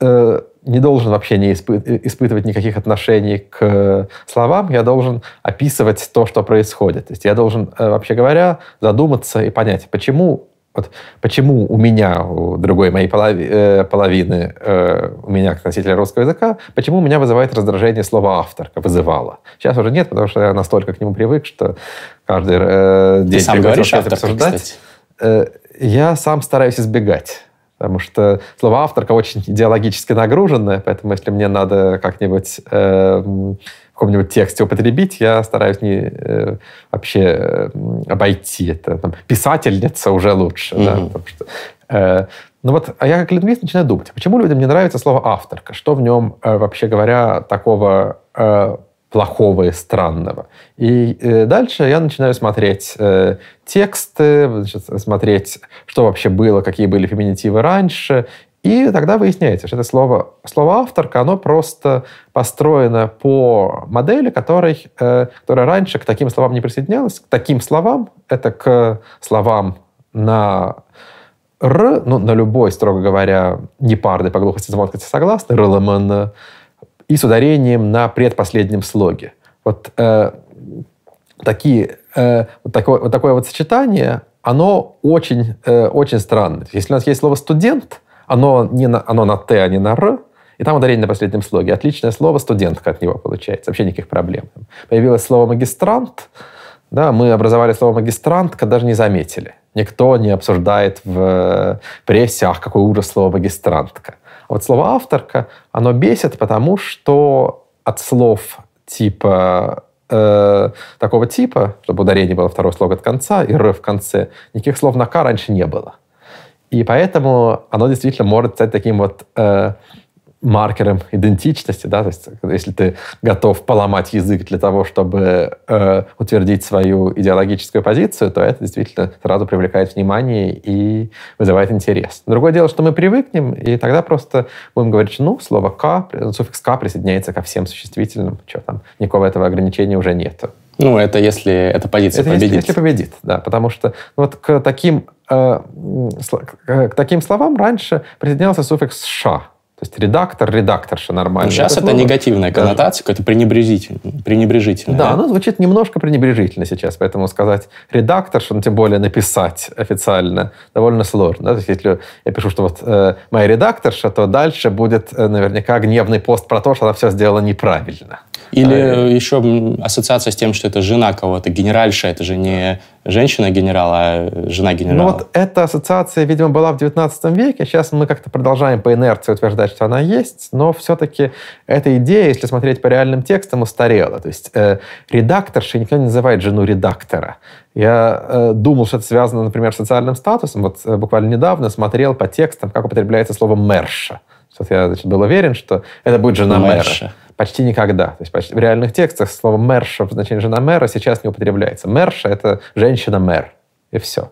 S2: э, не должен вообще не испы испытывать никаких отношений к словам, я должен описывать то, что происходит. То есть я должен, э, вообще говоря, задуматься и понять, почему вот почему у меня, у другой моей полови, э, половины, э, у меня, как носителя русского языка, почему у меня вызывает раздражение слово «авторка», вызывало. Сейчас уже нет, потому что я настолько к нему привык, что каждый э,
S1: день... Ты сам говоришь авторка, обсуждать.
S2: Э, я сам стараюсь избегать. Потому что слово «авторка» очень идеологически нагруженное, поэтому если мне надо как-нибудь э, каком-нибудь тексте употребить, я стараюсь не э, вообще э, обойти это. Там, писательница уже лучше. Mm-hmm. Да, потому что, э, ну вот, а я как лингвист начинаю думать, почему людям не нравится слово «авторка»? Что в нем, э, вообще говоря, такого э, плохого и странного. И э, дальше я начинаю смотреть э, тексты, значит, смотреть, что вообще было, какие были феминитивы раньше. И тогда выясняется, что это слово, слово «авторка», оно просто построено по модели, которой, э, которая раньше к таким словам не присоединялась. К таким словам, это к словам на «р», ну, на любой, строго говоря, непарный по глухости, звонкости согласный, «рлмн», и с ударением на предпоследнем слоге. Вот э, такие, э, вот, такое, вот такое вот сочетание, оно очень, э, очень странное. Если у нас есть слово «студент», оно, не на, оно на «т», а не на «р», и там ударение на последнем слоге. Отличное слово, студентка от него получается. Вообще никаких проблем. Появилось слово магистрант. Да, мы образовали слово магистрантка, даже не заметили. Никто не обсуждает в прессе, ах, какой ужас слово магистрантка. А вот слово авторка, оно бесит, потому что от слов типа э, такого типа, чтобы ударение было второй слог от конца и «р» в конце, никаких слов на «к» раньше не было. И поэтому оно действительно может стать таким вот э, маркером идентичности, да, то есть если ты готов поломать язык для того, чтобы э, утвердить свою идеологическую позицию, то это действительно сразу привлекает внимание и вызывает интерес. Другое дело, что мы привыкнем, и тогда просто будем говорить, что, ну, слово «к», суффикс «к» присоединяется ко всем существительным, что там, никакого этого ограничения уже нету.
S1: Ну, это если эта позиция
S2: это
S1: победит.
S2: Если, если победит, да, потому что вот к таким, к таким словам раньше присоединялся суффикс «ша», то есть редактор, редакторша нормально.
S1: Сейчас это, это слово, негативная коннотация, какая-то пренебрежительная. пренебрежительная.
S2: Да, да, оно звучит немножко пренебрежительно сейчас, поэтому сказать редакторша, ну, тем более написать официально, довольно сложно. Да? То есть если я пишу, что вот э, моя редакторша, то дальше будет э, наверняка гневный пост про то, что она все сделала неправильно.
S1: Или а, еще ассоциация с тем, что это жена кого-то, генеральша, это же не женщина-генерал, а жена генерала.
S2: Ну вот эта ассоциация, видимо, была в 19 веке. Сейчас мы как-то продолжаем по инерции утверждать, что она есть, но все-таки эта идея, если смотреть по реальным текстам, устарела. То есть э, редакторшей никто не называет жену редактора. Я э, думал, что это связано, например, с социальным статусом. Вот э, буквально недавно смотрел по текстам, как употребляется слово «мэрша». Сейчас я значит, был уверен, что это будет жена мэрша. мэра. Почти никогда. То есть почти, в реальных текстах слово «мэрша» в значении «жена мэра» сейчас не употребляется. Мэрша — это женщина-мэр. И все.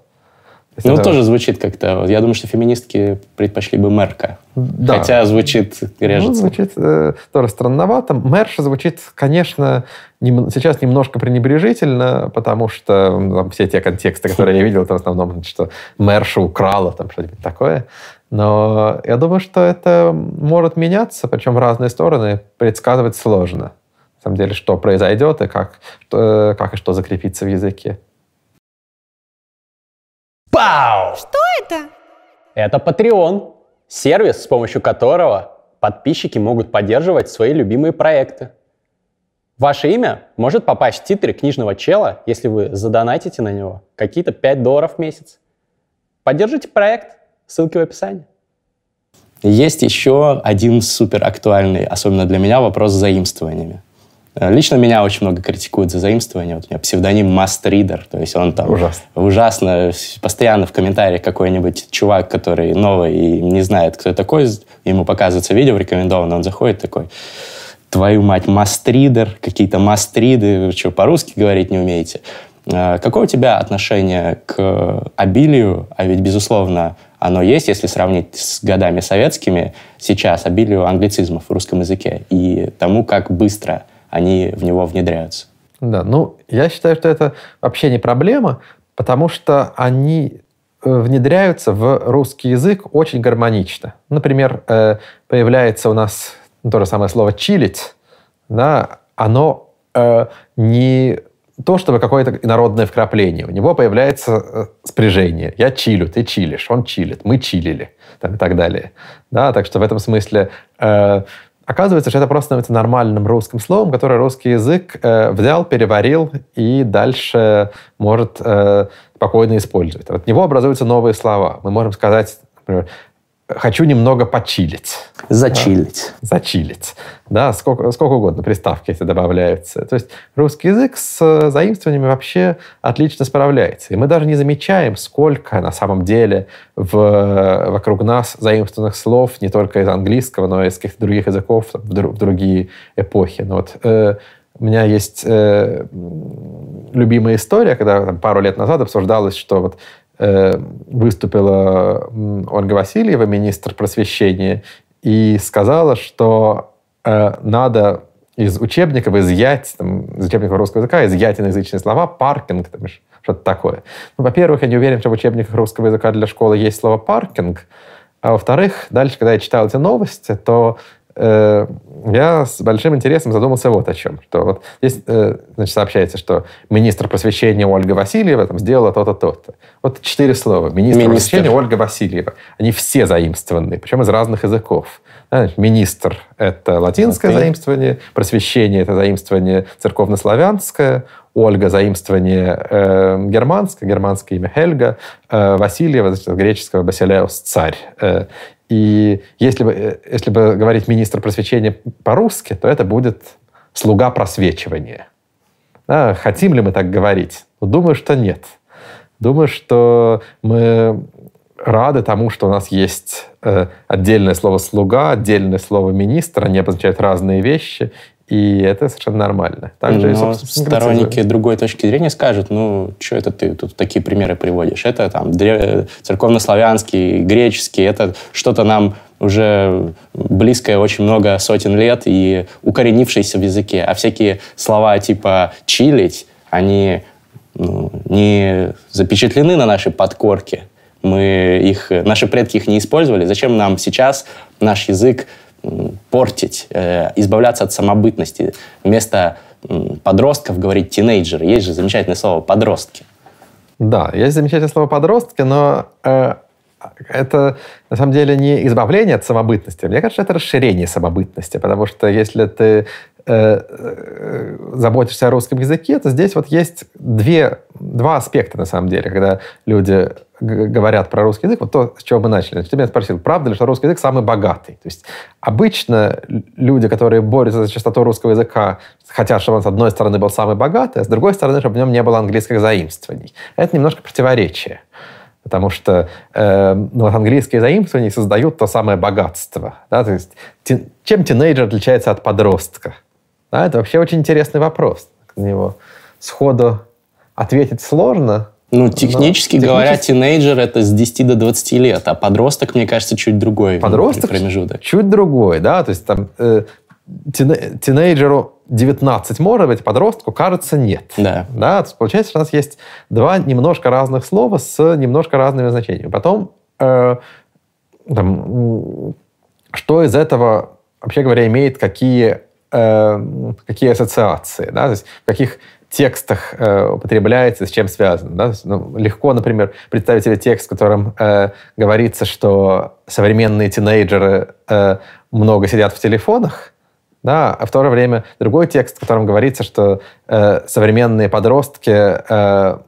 S1: Ну, это... тоже звучит как-то... Я думаю, что феминистки предпочли бы мэрка. Да. Хотя звучит, режется. Ну,
S2: звучит э, тоже странновато. Мэрша звучит, конечно, нем... сейчас немножко пренебрежительно, потому что там, все те контексты, которые я видел, это в основном, что мэрша украла, там что-нибудь такое. Но я думаю, что это может меняться, причем в разные стороны. Предсказывать сложно. На самом деле, что произойдет и как, что, как и что закрепится в языке.
S1: Пау!
S3: Что это?
S1: Это Patreon, сервис, с помощью которого подписчики могут поддерживать свои любимые проекты. Ваше имя может попасть в титры книжного чела, если вы задонатите на него какие-то 5 долларов в месяц. Поддержите проект, ссылки в описании. Есть еще один супер актуальный, особенно для меня, вопрос с заимствованиями. Э, лично меня очень много критикуют за заимствование. Вот у меня псевдоним Мастридер, то есть он там ужасно. ужасно, постоянно в комментариях какой-нибудь чувак, который новый и не знает, кто такой, ему показывается видео рекомендованное, он заходит такой, твою мать, Мастридер, какие-то Мастриды, вы что, по-русски говорить не умеете? Э, какое у тебя отношение к обилию, а ведь, безусловно, оно есть, если сравнить с годами советскими, сейчас обилию англицизмов в русском языке и тому, как быстро они в него внедряются.
S2: Да, ну, я считаю, что это вообще не проблема, потому что они э, внедряются в русский язык очень гармонично. Например, э, появляется у нас то же самое слово «чилить», да, оно э, не то, чтобы какое-то народное вкрапление. У него появляется спряжение. Я чилю, ты чилишь, он чилит, мы чилили там, и так далее. Да, так что в этом смысле Оказывается, что это просто становится нормальным русским словом, которое русский язык э, взял, переварил и дальше может э, спокойно использовать. От него образуются новые слова. Мы можем сказать, например, хочу немного почилить.
S1: Зачилить.
S2: Да? Зачилить. Да, сколько, сколько угодно приставки эти добавляются. То есть русский язык с заимствованиями вообще отлично справляется. И мы даже не замечаем, сколько на самом деле в, вокруг нас заимствованных слов не только из английского, но и из каких-то других языков в, в другие эпохи. Но вот, э, у меня есть э, любимая история, когда там, пару лет назад обсуждалось, что вот Э, выступила Ольга Васильева, министр просвещения, и сказала, что э, надо из учебников изъять, там, из учебников русского языка, изъять иноязычные слова, паркинг, там, что-то такое. Ну, во-первых, я не уверен, что в учебниках русского языка для школы есть слово паркинг, а во-вторых, дальше, когда я читал эти новости, то э, я с большим интересом задумался вот о чем. Что вот здесь э, значит, сообщается, что министр просвещения Ольга Васильева там, сделала то-то, то-то. Вот четыре слова. Министр, министр просвещения Ольга Васильева. Они все заимствованные, причем из разных языков. Значит, министр — это латинское okay. заимствование, просвещение — это заимствование церковнославянское, Ольга — заимствование э, германское, германское имя Хельга, э, Васильева, значит, греческого Басилеус — царь. Э, и если бы, э, если бы говорить министр просвещения по-русски, то это будет слуга просвечивания. Да, хотим ли мы так говорить? Ну, думаю, что нет. Думаю, что мы рады тому, что у нас есть э, отдельное слово «слуга», отдельное слово «министр», они обозначают разные вещи, и это совершенно нормально.
S1: Также, Но сторонники другой точки зрения скажут, ну, что это ты тут такие примеры приводишь? Это там церковнославянский, греческий, это что-то нам уже близкое очень много сотен лет и укоренившееся в языке. А всякие слова типа «чилить», они ну, не запечатлены на нашей подкорке. Мы их, наши предки их не использовали. Зачем нам сейчас наш язык портить, э, избавляться от самобытности. Вместо подростков говорить тинейджеры. Есть же замечательное слово «подростки».
S2: Да, есть замечательное слово «подростки», но э, это на самом деле не избавление от самобытности. Мне кажется, это расширение самобытности, потому что если ты э, э, заботишься о русском языке, то здесь вот есть две, два аспекта на самом деле, когда люди говорят про русский язык, вот то, с чего мы начали. Ты меня спросил, правда ли, что русский язык самый богатый? То есть обычно люди, которые борются за чистоту русского языка, хотят, чтобы он с одной стороны был самый богатый, а с другой стороны, чтобы в нем не было английских заимствований. Это немножко противоречие. Потому что э, ну, английские заимствования создают то самое богатство. Да? То есть, ти, чем тинейджер отличается от подростка? Да, это вообще очень интересный вопрос. На него сходу ответить сложно,
S1: ну, технически Но, говоря, технически... тинейджер это с 10 до 20 лет, а подросток, мне кажется, чуть другой
S2: подросток промежуток. Чуть другой, да, то есть там э, тинейджеру 19 может быть, подростку кажется нет.
S1: Да.
S2: да то есть, получается, что у нас есть два немножко разных слова с немножко разными значениями. Потом, э, там, что из этого, вообще говоря, имеет какие, э, какие ассоциации, да, то есть в каких текстах э, употребляется, с чем связано. Да? Ну, легко, например, представить себе текст, в котором э, говорится, что современные тинейджеры э, много сидят в телефонах, да, а в то же время другой текст, в котором говорится, что э, современные подростки, э,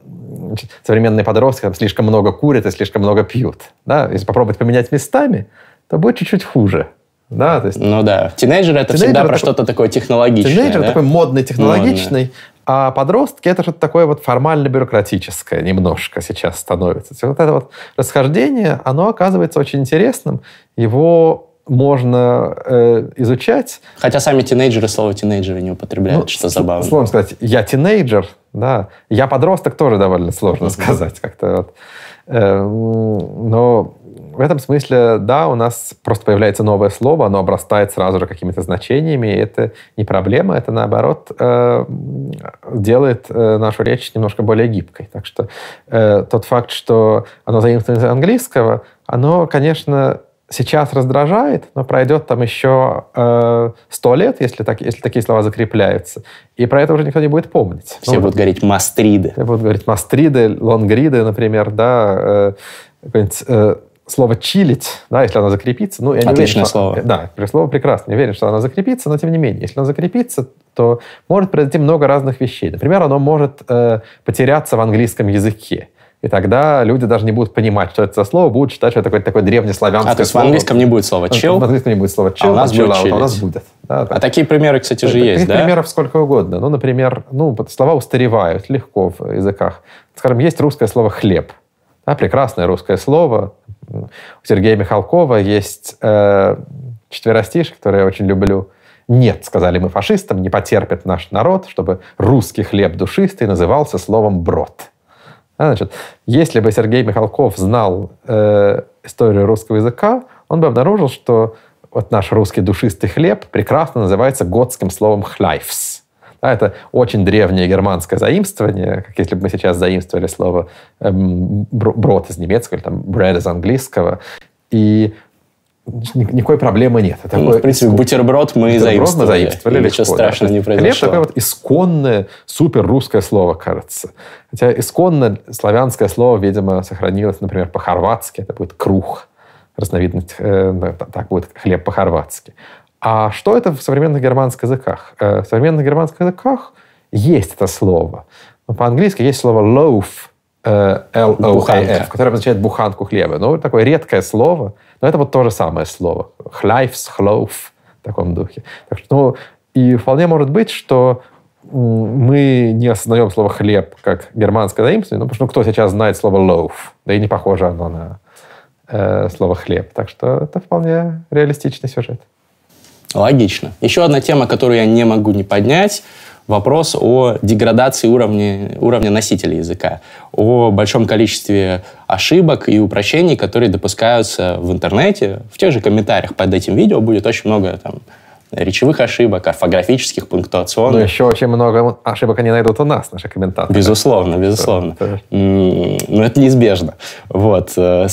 S2: современные подростки там, слишком много курят и слишком много пьют. Да? Если попробовать поменять местами, то будет чуть-чуть хуже. Да,
S1: то есть... Ну да. Тинейджер это Тинейджер всегда это про что-то такое технологичное.
S2: Тинейджер
S1: да?
S2: такой модный, технологичный, Модно. А подростки это что-то такое вот формально-бюрократическое немножко сейчас становится. Вот это вот расхождение, оно оказывается очень интересным. Его можно э, изучать.
S1: Хотя сами тинейджеры слово тинейджеры не употребляют, ну, что забавно.
S2: Словом сказать, я тинейджер, да, я подросток тоже довольно сложно сказать как-то. Вот. Э, но в этом смысле, да, у нас просто появляется новое слово, оно обрастает сразу же какими-то значениями, и это не проблема, это наоборот э, делает э, нашу речь немножко более гибкой. Так что э, тот факт, что оно заимствовано из английского, оно, конечно, сейчас раздражает, но пройдет там еще э, сто э, лет, если, так, если такие слова закрепляются, и про это уже никто не будет помнить.
S1: Все ну, будут говорить мастриды.
S2: Все будут говорить мастриды, лонгриды, например, да, э, э, слово «чилить», да, если оно закрепится, ну, я не
S1: Отличное
S2: уверен,
S1: что, слово.
S2: Да, слово прекрасно. Не уверен, что оно закрепится, но тем не менее, если оно закрепится, то может произойти много разных вещей. Например, оно может э, потеряться в английском языке. И тогда люди даже не будут понимать, что это за слово, будут считать, что это какое-то такое древнеславянское
S1: А, то есть слово. в английском не будет слова «чил»?
S2: В английском не будет слова «чил»,
S1: а у нас будет
S2: а у нас будет.
S1: Да, а такие примеры, кстати же, есть,
S2: да? примеров сколько угодно. Ну, например, ну, слова устаревают легко в языках. Скажем, есть русское слово «хлеб». Да, прекрасное русское слово. У Сергея Михалкова есть э, четверостишь, который я очень люблю. «Нет, — сказали мы фашистам, — не потерпит наш народ, чтобы русский хлеб душистый назывался словом «брод». А, значит, если бы Сергей Михалков знал э, историю русского языка, он бы обнаружил, что вот наш русский душистый хлеб прекрасно называется готским словом «хляйфс». Да, это очень древнее германское заимствование, как если бы мы сейчас заимствовали слово эм, брод из немецкого или там bread из английского. И никакой проблемы нет.
S1: Это ну, в принципе, искон... бутерброд мы бутерброд заимствовали. мы заимствовали.
S2: Ничего страшного да. не произошло. Хлеб такое вот исконное, супер русское слово, кажется. Хотя исконно славянское слово, видимо, сохранилось, например, по-хорватски. Это будет круг. Разновидность, э, так будет хлеб по-хорватски. А что это в современных германских языках? Э, в современных германских языках есть это слово. По-английски есть слово loaf, э, L-O-A-F, которое обозначает буханку хлеба. Ну, такое редкое слово, но это вот то же самое слово. Хлайфс, хлоуф, в таком духе. Так что, ну, и вполне может быть, что мы не осознаем слово «хлеб» как германское заимствование, ну, потому что ну, кто сейчас знает слово loaf, да и не похоже оно на э, слово «хлеб». Так что это вполне реалистичный сюжет.
S1: Логично. Еще одна тема, которую я не могу не поднять, вопрос о деградации уровня, уровня носителя языка, о большом количестве ошибок и упрощений, которые допускаются в интернете. В тех же комментариях под этим видео будет очень много там, речевых ошибок, орфографических, пунктуационных.
S2: Ну, еще очень много ошибок они найдут у нас, наши комментаторы.
S1: Безусловно, безусловно. Да, Но это неизбежно. Вот. Э,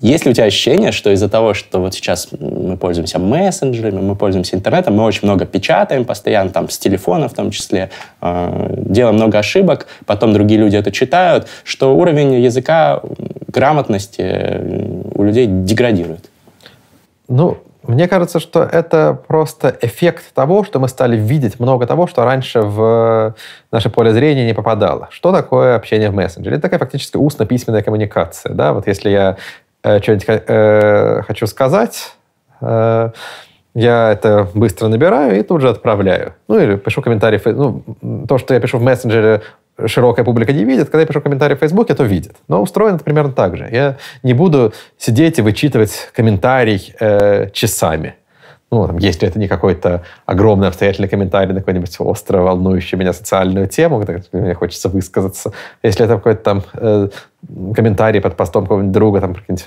S1: есть ли у тебя ощущение, что из-за того, что вот сейчас мы пользуемся мессенджерами, мы пользуемся интернетом, мы очень много печатаем постоянно, там, с телефона в том числе, э, делаем много ошибок, потом другие люди это читают, что уровень языка, грамотности э, у людей деградирует?
S2: Ну, мне кажется, что это просто эффект того, что мы стали видеть много того, что раньше в наше поле зрения не попадало. Что такое общение в мессенджере? Это такая фактически устно-письменная коммуникация. Да? Вот если я э, что-нибудь э, хочу сказать, э, я это быстро набираю и тут же отправляю. Ну, или пишу комментарий. Ну, то, что я пишу в мессенджере, широкая публика не видит. Когда я пишу комментарий в Фейсбуке, то видит. Но устроено это примерно так же. Я не буду сидеть и вычитывать комментарий э, часами. Ну, там, если это не какой-то огромный обстоятельный комментарий на какую-нибудь остро волнующую меня социальную тему, где мне хочется высказаться. Если это какой-то там э, комментарий под постом какого-нибудь друга, там, какие-нибудь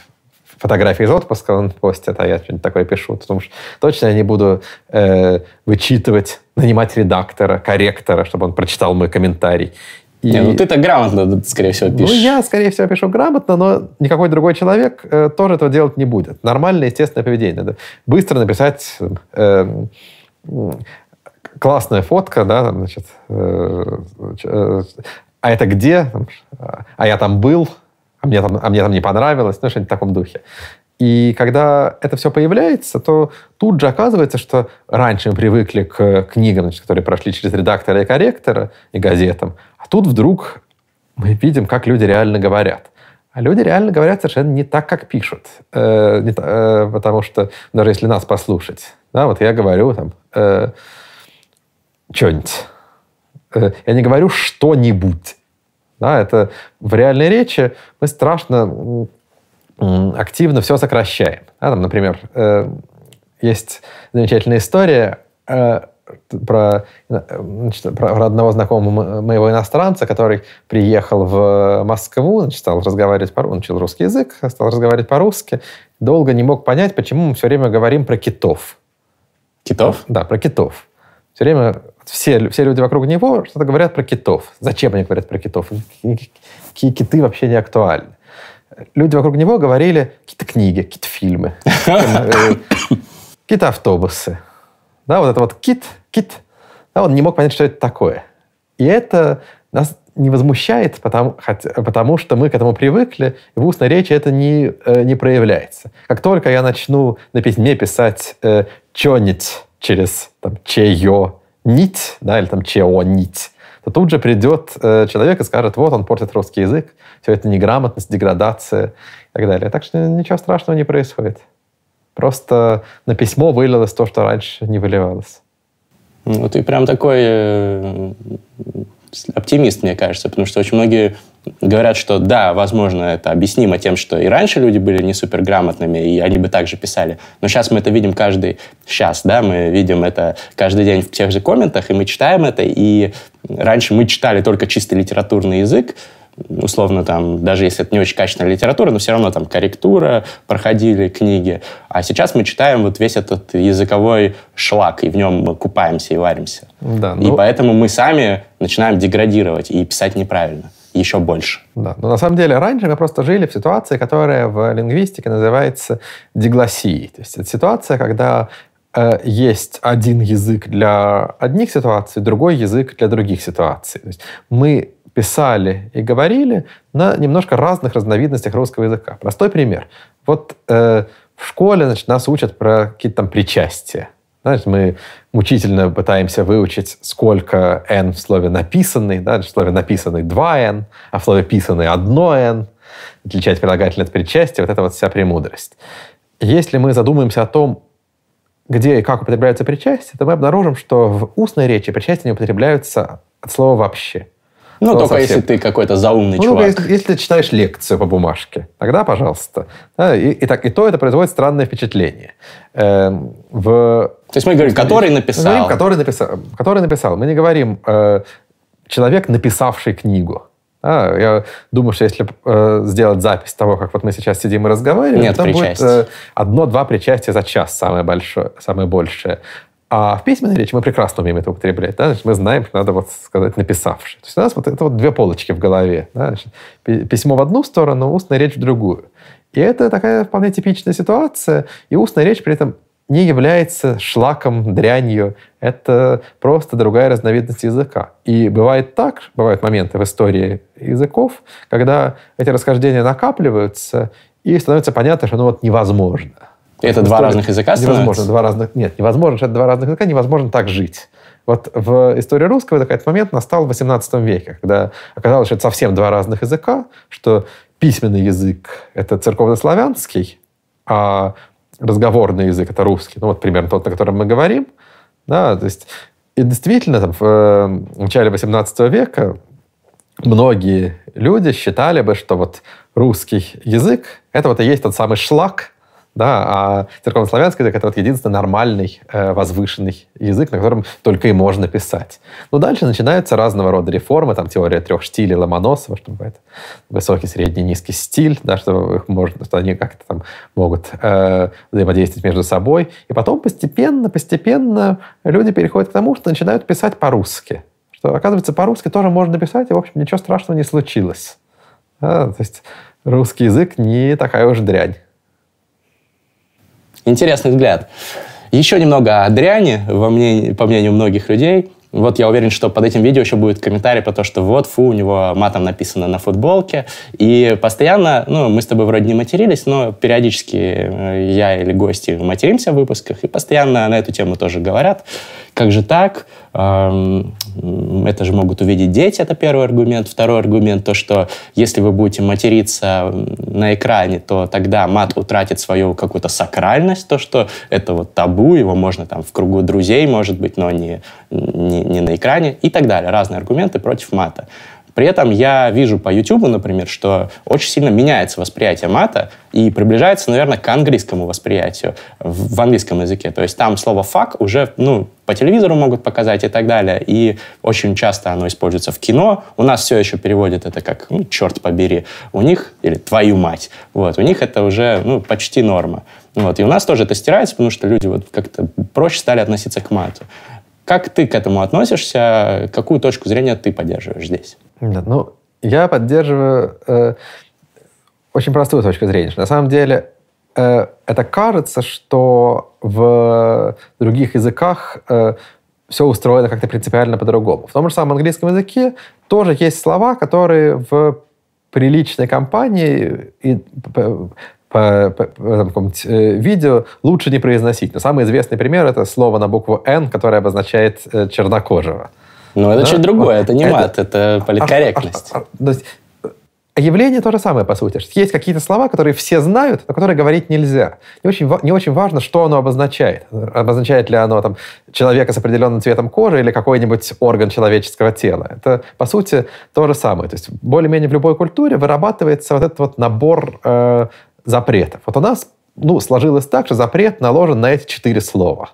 S2: фотографии из отпуска он постит, а я что-нибудь такое пишу. Потому что точно я не буду э, вычитывать, нанимать редактора, корректора, чтобы он прочитал мой комментарий.
S1: И... Не, ну ты-то грамотно, скорее всего, пишешь.
S2: Ну, я, скорее всего, пишу грамотно, но никакой другой человек э, тоже этого делать не будет. Нормальное, естественное поведение. Надо быстро написать э, классная фотка, да, там, значит, э, э, а это где? А я там был, а мне там, а мне там не понравилось, ну, что-нибудь в таком духе. И когда это все появляется, то тут же оказывается, что раньше мы привыкли к книгам, значит, которые прошли через редактора и корректора и газетам, а тут вдруг мы видим, как люди реально говорят. А люди реально говорят совершенно не так, как пишут. Э, не, э, потому что даже если нас послушать, да, вот я говорю там э, что-нибудь. Э, я не говорю что-нибудь. Да, это в реальной речи мы страшно активно все сокращаем. Да, там, например, э, есть замечательная история э, про, значит, про одного знакомого моего иностранца, который приехал в Москву, значит, стал разговаривать по он учил русский язык, стал разговаривать по-русски, долго не мог понять, почему мы все время говорим про китов.
S1: Китов?
S2: Да, про китов. Все время все, все люди вокруг него что-то говорят про китов. Зачем они говорят про китов? Киты вообще не актуальны. Люди вокруг него говорили какие-то книги, какие-то фильмы, какие-то автобусы. Да, вот это вот кит, кит. Да, он не мог понять, что это такое. И это нас не возмущает, потому, хотя, потому что мы к этому привыкли, и в устной речи это не, э, не проявляется. Как только я начну на письме писать э, «чё-нить» через там, «чеё», нить, да, или там чео нить, то тут же придет э, человек и скажет, вот он портит русский язык, все это неграмотность, деградация и так далее. Так что ничего страшного не происходит. Просто на письмо вылилось то, что раньше не выливалось.
S1: Ну, ты прям такой э, оптимист, мне кажется, потому что очень многие говорят, что да, возможно, это объяснимо тем, что и раньше люди были не суперграмотными, и они бы также писали. Но сейчас мы это видим каждый... Сейчас, да, мы видим это каждый день в тех же комментах, и мы читаем это, и раньше мы читали только чисто литературный язык, условно там, даже если это не очень качественная литература, но все равно там корректура, проходили книги. А сейчас мы читаем вот весь этот языковой шлак, и в нем мы купаемся и варимся. Да, ну... И поэтому мы сами начинаем деградировать и писать неправильно. еще больше.
S2: Да, но на самом деле раньше мы просто жили в ситуации, которая в лингвистике называется диглоссией. То есть это ситуация, когда э, есть один язык для одних ситуаций, другой язык для других ситуаций. То есть мы писали и говорили на немножко разных разновидностях русского языка. Простой пример. Вот э, в школе значит, нас учат про какие-то там причастия. Знаешь, мы мучительно пытаемся выучить, сколько n в слове «написанный». Да? В слове «написанный» 2n, а в слове «писанный» 1n. Отличать прилагательное от причастия. Вот это вот вся премудрость. Если мы задумаемся о том, где и как употребляются причастия, то мы обнаружим, что в устной речи причастия не употребляются от слова «вообще».
S1: Ну, только совсем. если ты какой-то заумный ну, чувак.
S2: Если, если ты читаешь лекцию по бумажке, тогда пожалуйста. И, и, так, и то это производит странное впечатление.
S1: Эм, в... То есть мы говорим, который написал. Мы говорим,
S2: который написал. Который написал. Мы не говорим э, человек, написавший книгу. А, я думаю, что если э, сделать запись того, как вот мы сейчас сидим и разговариваем,
S1: Нет там
S2: будет э, одно-два причастия за час самое большое, самое большее. А в письменной речи мы прекрасно умеем это употреблять. Да? Значит, мы знаем, что надо вот сказать написавший. То есть у нас вот это вот две полочки в голове. Да? Значит, письмо в одну сторону, устная речь в другую. И это такая вполне типичная ситуация. И устная речь при этом не является шлаком, дрянью. Это просто другая разновидность языка. И бывает так, бывают моменты в истории языков, когда эти расхождения накапливаются, и становится понятно, что ну вот невозможно.
S1: Это два разных языка
S2: Невозможно, два разных... Нет, невозможно, что это два разных языка, невозможно так жить. Вот в истории русского этот момент настал в XVIII веке, когда оказалось, что это совсем два разных языка, что письменный язык — это церковнославянский, а разговорный язык — это русский. Ну вот примерно тот, на котором мы говорим. Да, то есть и действительно, там, в э, начале XVIII века многие люди считали бы, что вот русский язык — это вот и есть тот самый шлак, да, а церковнославянский язык — это вот единственный нормальный, э, возвышенный язык, на котором только и можно писать. Но дальше начинаются разного рода реформы, там теория трех штилей Ломоносова, что бывает высокий, средний, низкий стиль, да, что, их можно, что они как-то там могут э, взаимодействовать между собой. И потом постепенно, постепенно люди переходят к тому, что начинают писать по-русски. Что, оказывается, по-русски тоже можно писать, и, в общем, ничего страшного не случилось. Да, то есть русский язык не такая уж дрянь.
S1: Интересный взгляд. Еще немного о дряни, во мнении, по мнению многих людей. Вот я уверен, что под этим видео еще будет комментарий про то, что вот, фу, у него матом написано на футболке. И постоянно, ну, мы с тобой вроде не матерились, но периодически э, я или гости материмся в выпусках, и постоянно на эту тему тоже говорят. Как же так? Это же могут увидеть дети, это первый аргумент. Второй аргумент, то, что если вы будете материться на экране, то тогда мат утратит свою какую-то сакральность, то, что это вот табу, его можно там в кругу друзей, может быть, но не, не, не на экране и так далее. Разные аргументы против мата. При этом я вижу по YouTube, например, что очень сильно меняется восприятие мата и приближается, наверное, к английскому восприятию в, английском языке. То есть там слово «fuck» уже ну, по телевизору могут показать и так далее. И очень часто оно используется в кино. У нас все еще переводят это как ну, «черт побери». У них, или «твою мать». Вот, у них это уже ну, почти норма. Вот. И у нас тоже это стирается, потому что люди вот как-то проще стали относиться к мату. Как ты к этому относишься? Какую точку зрения ты поддерживаешь здесь?
S2: Да, ну, я поддерживаю э, очень простую точку зрения. на самом деле э, это кажется, что в других языках э, все устроено как-то принципиально по-другому. В том же самом английском языке тоже есть слова, которые в приличной компании и по, по, по э, видео лучше не произносить. Но самый известный пример — это слово на букву «Н», которое обозначает э, чернокожего.
S1: Ну, это да? чуть другое, это не это, мат, это политкорректность. А, а, а, то есть,
S2: э, явление то же самое, по сути. Есть какие-то слова, которые все знают, но которые говорить нельзя. Не очень, не очень важно, что оно обозначает. Обозначает ли оно там, человека с определенным цветом кожи или какой-нибудь орган человеческого тела. Это, по сути, то же самое. То есть, более-менее в любой культуре вырабатывается вот этот вот набор э, запретов. Вот у нас ну, сложилось так, что запрет наложен на эти четыре слова.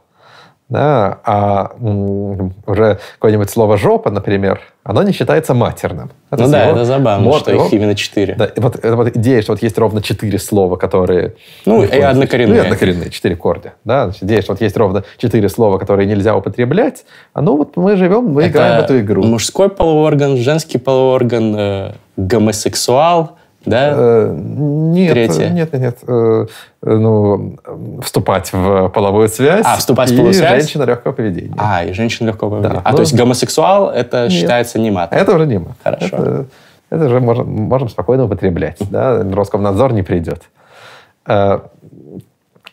S2: Да, а уже какое-нибудь слово «жопа», например, оно не считается матерным.
S1: Это ну да, это забавно, мод, что его, их именно четыре.
S2: Да, вот, это вот идея, что вот есть ровно четыре слова, которые...
S1: Ну, и однокоренные.
S2: Ну, и однокоренные, четыре корня. Да? Значит, идея, что вот есть ровно четыре слова, которые нельзя употреблять. А ну вот мы живем, мы это играем в эту игру.
S1: мужской полуорган, женский полуорган, э, гомосексуал, да?
S2: Э, нет,
S1: Третье.
S2: нет, нет, нет. Э, ну, вступать в половую связь.
S1: А, вступать в
S2: и
S1: половую связь?
S2: женщина легкого поведения.
S1: А, и женщина легкого поведения.
S2: Да,
S1: а,
S2: ну-
S1: то есть гомосексуал это считается не мат.
S2: Это уже не мы.
S1: Хорошо.
S2: Это, это уже можем, можем спокойно употреблять. Да? Роскомнадзор не придет. Э,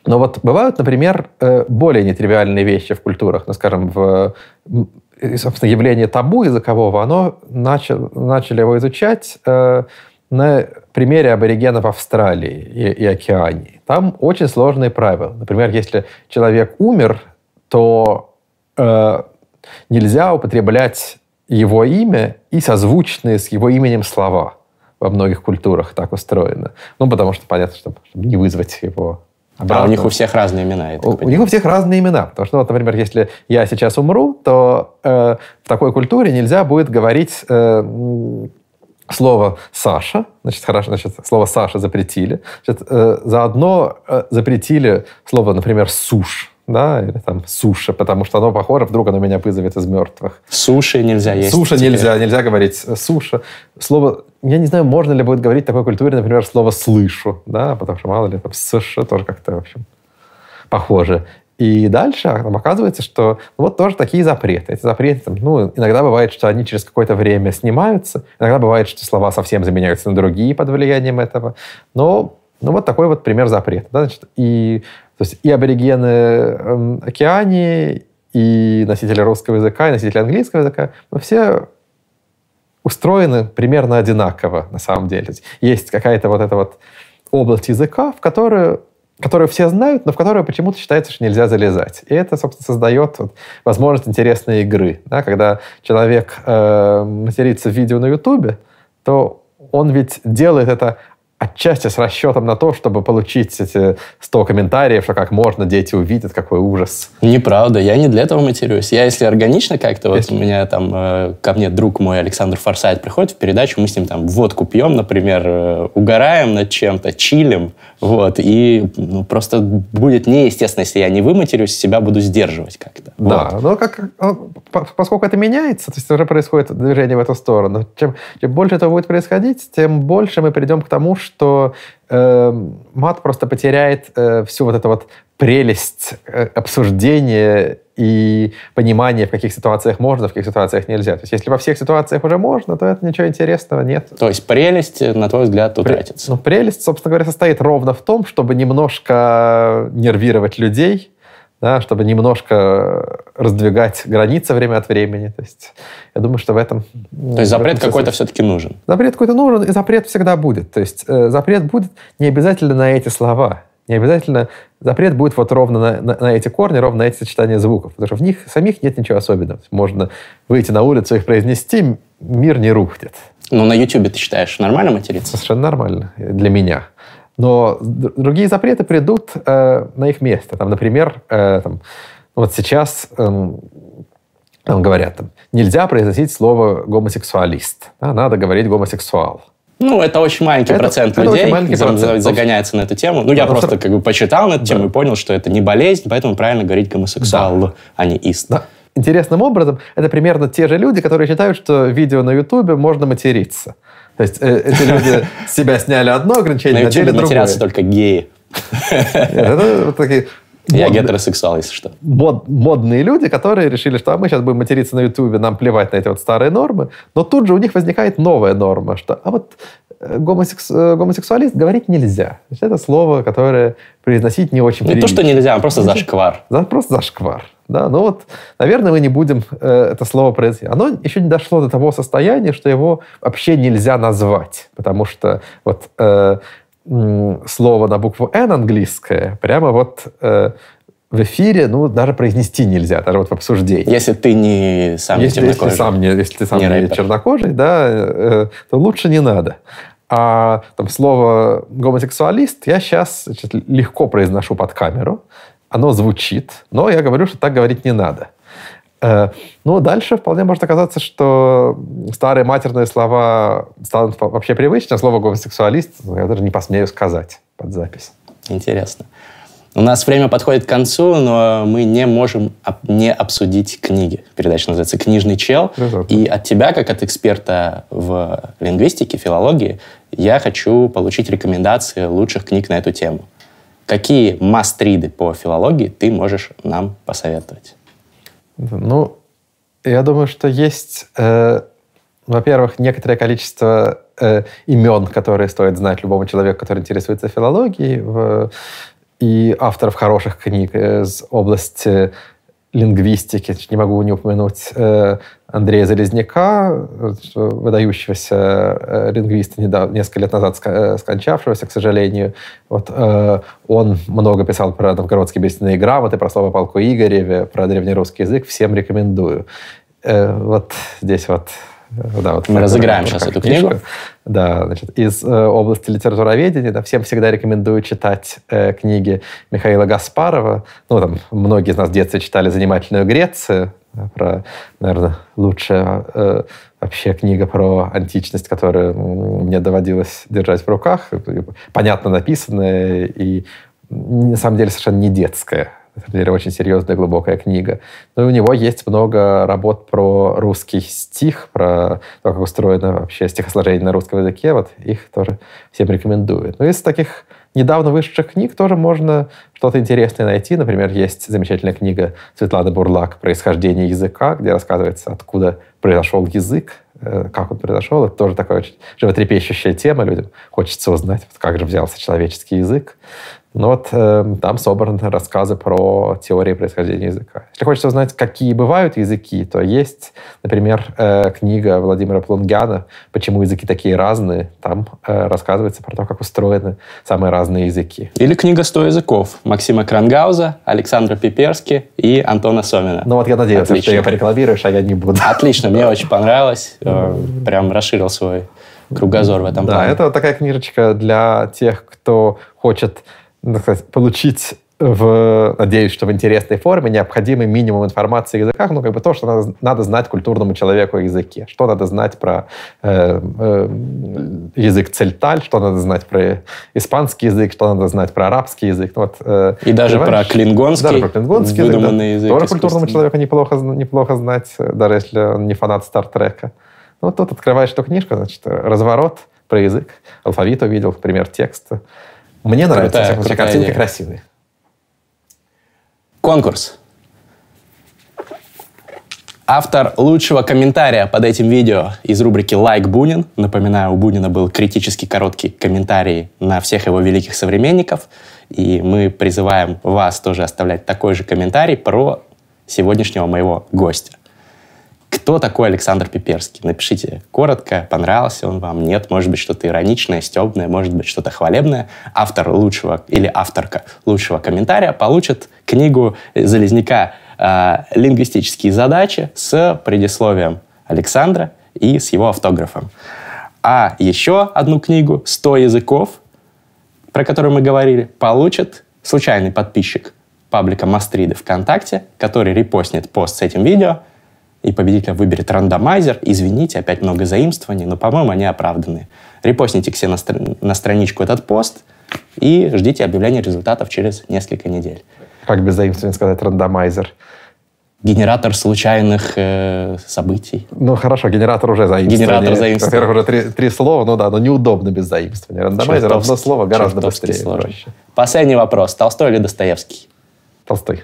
S2: Но вот бывают, например, более нетривиальные вещи в культурах. Ну, скажем, в, и, собственно, явление табу языкового, оно начал, начали его изучать на примере аборигенов Австралии и, и Океании. Там очень сложные правила. Например, если человек умер, то э, нельзя употреблять его имя и созвучные с его именем слова. Во многих культурах так устроено. Ну, потому что, понятно, чтобы, чтобы не вызвать его
S1: А у
S2: обратно.
S1: них у всех разные имена,
S2: У, у них у всех разные имена. Потому что, вот, например, если я сейчас умру, то э, в такой культуре нельзя будет говорить э, слово «Саша». Значит, хорошо, значит, слово «Саша» запретили. Значит, э, заодно э, запретили слово, например, «суш». Да, или там суша, потому что оно похоже, вдруг оно меня вызовет из мертвых.
S1: Суши нельзя есть.
S2: Суша
S1: теперь.
S2: нельзя, нельзя говорить суша. Слово, я не знаю, можно ли будет говорить в такой культуре, например, слово слышу, да, потому что мало ли, там, сш тоже как-то, в общем, похоже. И дальше там оказывается, что ну, вот тоже такие запреты. Эти запреты, там, ну, иногда бывает, что они через какое-то время снимаются, иногда бывает, что слова совсем заменяются на другие под влиянием этого. Но ну, вот такой вот пример запрета. Да, значит, и, то есть и аборигены эм, Океании, и носители русского языка, и носители английского языка, мы все устроены примерно одинаково на самом деле. Есть есть какая-то вот эта вот область языка, в которую которую все знают, но в которую почему-то считается, что нельзя залезать. И это, собственно, создает вот возможность интересной игры. Да? Когда человек э, матерится в видео на Ютубе, то он ведь делает это отчасти с расчетом на то, чтобы получить эти 100 комментариев, что как можно, дети увидят, какой ужас.
S1: Неправда, я не для этого матерюсь. Я, если органично как-то, вот
S2: Если-
S1: у меня там, э, ко мне друг мой Александр Форсайт приходит в передачу, мы с ним там водку пьем, например, э, угораем над чем-то, чилим, вот, и ну, просто будет неестественно, если я не выматерюсь, себя буду сдерживать как-то.
S2: Да,
S1: Вот.
S2: но как, по- поскольку это меняется, то есть уже происходит движение в эту сторону, чем, чем больше этого будет происходить, тем больше мы придем к тому, что э, мат просто потеряет э, всю вот эту вот прелесть э, обсуждения и понимания, в каких ситуациях можно, в каких ситуациях нельзя. То есть если во всех ситуациях уже можно, то это ничего интересного нет.
S1: То есть прелесть, э, на твой взгляд, утратится.
S2: Ну, прелесть, собственно говоря, состоит ровно в том, чтобы немножко нервировать людей, да, чтобы немножко раздвигать границы время от времени. То есть я думаю, что в этом...
S1: То есть запрет какой-то все-таки нужен.
S2: Запрет какой-то нужен, и запрет всегда будет. То есть э, запрет будет не обязательно на эти слова. Не обязательно запрет будет вот ровно на, на- на эти корни, ровно на эти сочетания звуков. Потому что в них самих нет ничего особенного. Можно выйти на улицу, их произнести, мир не рухнет.
S1: Ну, на Ютубе ты считаешь нормально материться?
S2: Совершенно нормально для меня. Но другие запреты придут э, на их место. Там, например, э, там, вот сейчас эм, там говорят, там, нельзя произносить слово гомосексуалист. да, надо говорить гомосексуал.
S1: Ну, это очень маленький
S2: Это-
S1: процент
S2: это
S1: людей
S2: маленький процент.
S1: за- загоняется на эту тему. Ну, я
S2: Потому
S1: просто как бы почитал на эту тему
S2: Да.
S1: и понял, что это не болезнь, поэтому правильно говорить гомосексуал, а не ист.
S2: Да. Интересным образом, это примерно те же люди, которые считают, что видео на Ютубе можно материться. То есть э, эти люди с себя сняли одно ограничение, надели другое.
S1: матерятся только геи.
S2: Нет, это вот такие
S1: Я
S2: модные-
S1: гетеросексуал, если что.
S2: мод- модные люди, которые решили, что а мы сейчас будем материться на Ютубе, нам плевать на эти вот старые нормы, но тут же у них возникает новая норма, что а вот э, гомосекс- э, гомосексуалист говорить нельзя. То есть это слово, которое произносить не очень
S1: Не то, что нельзя, а просто зашквар.
S2: За- Просто зашквар. Да? Ну вот, наверное, мы не будем э, это слово произносить. Оно еще не дошло до того состояния, что его вообще нельзя назвать. Потому что вот э, слово на букву «Н» английское прямо вот э, в эфире, ну, даже произнести нельзя, даже вот в обсуждении.
S1: Если ты не сам не
S2: Если, если сам не, если ты сам
S1: Не
S2: не, чернокожий, да, э, то лучше не надо. А там слово гомосексуалист я сейчас легко произношу под камеру. Оно звучит, но я говорю, что так говорить не надо. Э, Ну, дальше вполне может оказаться, что старые матерные слова станут во- вообще привычны, а слово гомосексуалист ну, я даже не посмею сказать под запись.
S1: Интересно. У нас время подходит к концу, но мы не можем не обсудить книги. Передача называется «Книжный чел». И от тебя, как от эксперта в лингвистике, филологии, я хочу получить рекомендации лучших книг на эту тему. Какие мастриды по филологии ты можешь нам посоветовать?
S2: Ну, я думаю, что есть, э, во-первых, некоторое количество э, имен, которые стоит знать любому человеку, который интересуется филологией, в, и авторов хороших книг из области лингвистики. Не могу не упомянуть э, Андрея Залезняка, выдающегося э, лингвиста, несколько лет назад э, скончавшегося, к сожалению. Вот, он много писал про новгородские беседные грамоты, про слово полку Игореве, про древнерусский язык. Всем рекомендую. Вот здесь вот
S1: да, вот Мы разыграем сейчас эту книгу. книжку.
S2: Да, значит, из э, области литературоведения да, всем всегда рекомендую читать э, книги Михаила Гаспарова. Ну, там, многие из нас в детстве читали «Занимательную Грецию», про, наверное, лучшая э, вообще книга про античность, которую мне доводилось держать в руках. Понятно написанная и, на самом деле, совершенно не детская на самом деле очень серьезная, глубокая книга. Ну, у него есть много работ про русский стих, про то, как устроено вообще стихосложение на русском языке. Вот их тоже всем рекомендую. Но из таких недавно вышедших книг тоже можно что-то интересное найти. Например, есть замечательная книга Светланы Бурлак «Происхождение языка», где рассказывается, откуда произошел язык, э, как он произошел. Это тоже такая очень животрепещущая тема. Людям хочется узнать, как же взялся человеческий язык. Ну вот э, там собраны рассказы про теории происхождения языка. Если хочется узнать, какие бывают языки, то есть, например, э, книга Владимира Плунгяна «Почему языки такие разные». Там э, рассказывается про то, как устроены самые разные языки.
S1: Или книга «Сто языков» Максима Крангауза, Александра Пиперски и Антона Сомина.
S2: Ну вот я надеялся, Отлично. что ее порекламируешь, а я не буду.
S1: Отлично, мне очень понравилось. Э, прям расширил свой кругозор в этом
S2: да,
S1: плане.
S2: Да, это такая книжечка для тех, кто хочет так сказать, получить в, надеюсь, что в интересной форме необходимый минимум информации о языках, ну, как бы то, что надо, надо знать культурному человеку о языке. Что надо знать про э, э, язык цельталь, что надо знать про испанский язык, что надо знать про арабский язык. Ну, вот,
S1: э, И даже про клингонский, даже про клингонский выдуманный язык.
S2: язык тоже культурному человеку неплохо, неплохо знать, даже если он не фанат Стартрека. Ну, тут открываешь эту книжку, значит, разворот про язык, алфавит увидел, пример текста. Мне нравится, крутая, всякие картинки идея. красивые.
S1: Конкурс. Автор лучшего комментария под этим видео из рубрики «Лайк Бунин». Напоминаю, у Бунина был критически короткий комментарий на всех его великих современников. И мы призываем вас тоже оставлять такой же комментарий про сегодняшнего моего гостя. Кто такой Александр Пиперский? Напишите коротко, понравился он вам, нет, может быть, что-то ироничное, стебное, может быть, что-то хвалебное. Автор лучшего или авторка лучшего комментария получит книгу Залезняка э, «Лингвистические задачи» с предисловием Александра и с его автографом. А еще одну книгу «100 языков», про которую мы говорили, получит случайный подписчик паблика Мастриды ВКонтакте, который репостнет пост с этим видео – и победителя выберет рандомайзер. Извините, опять много заимствований, но, по-моему, они оправданы. Репостните все на, стр- на страничку этот пост и ждите объявления результатов через несколько недель.
S2: Как без заимствований сказать рандомайзер?
S1: Генератор случайных э, событий.
S2: Ну хорошо, генератор уже заимствование. Генератор заимствования. Во-первых, уже три, три слова, ну да, но неудобно без заимствования. Рандомайзер одно слово гораздо быстрее.
S1: Проще. Последний вопрос. Толстой или Достоевский?
S2: Толстой.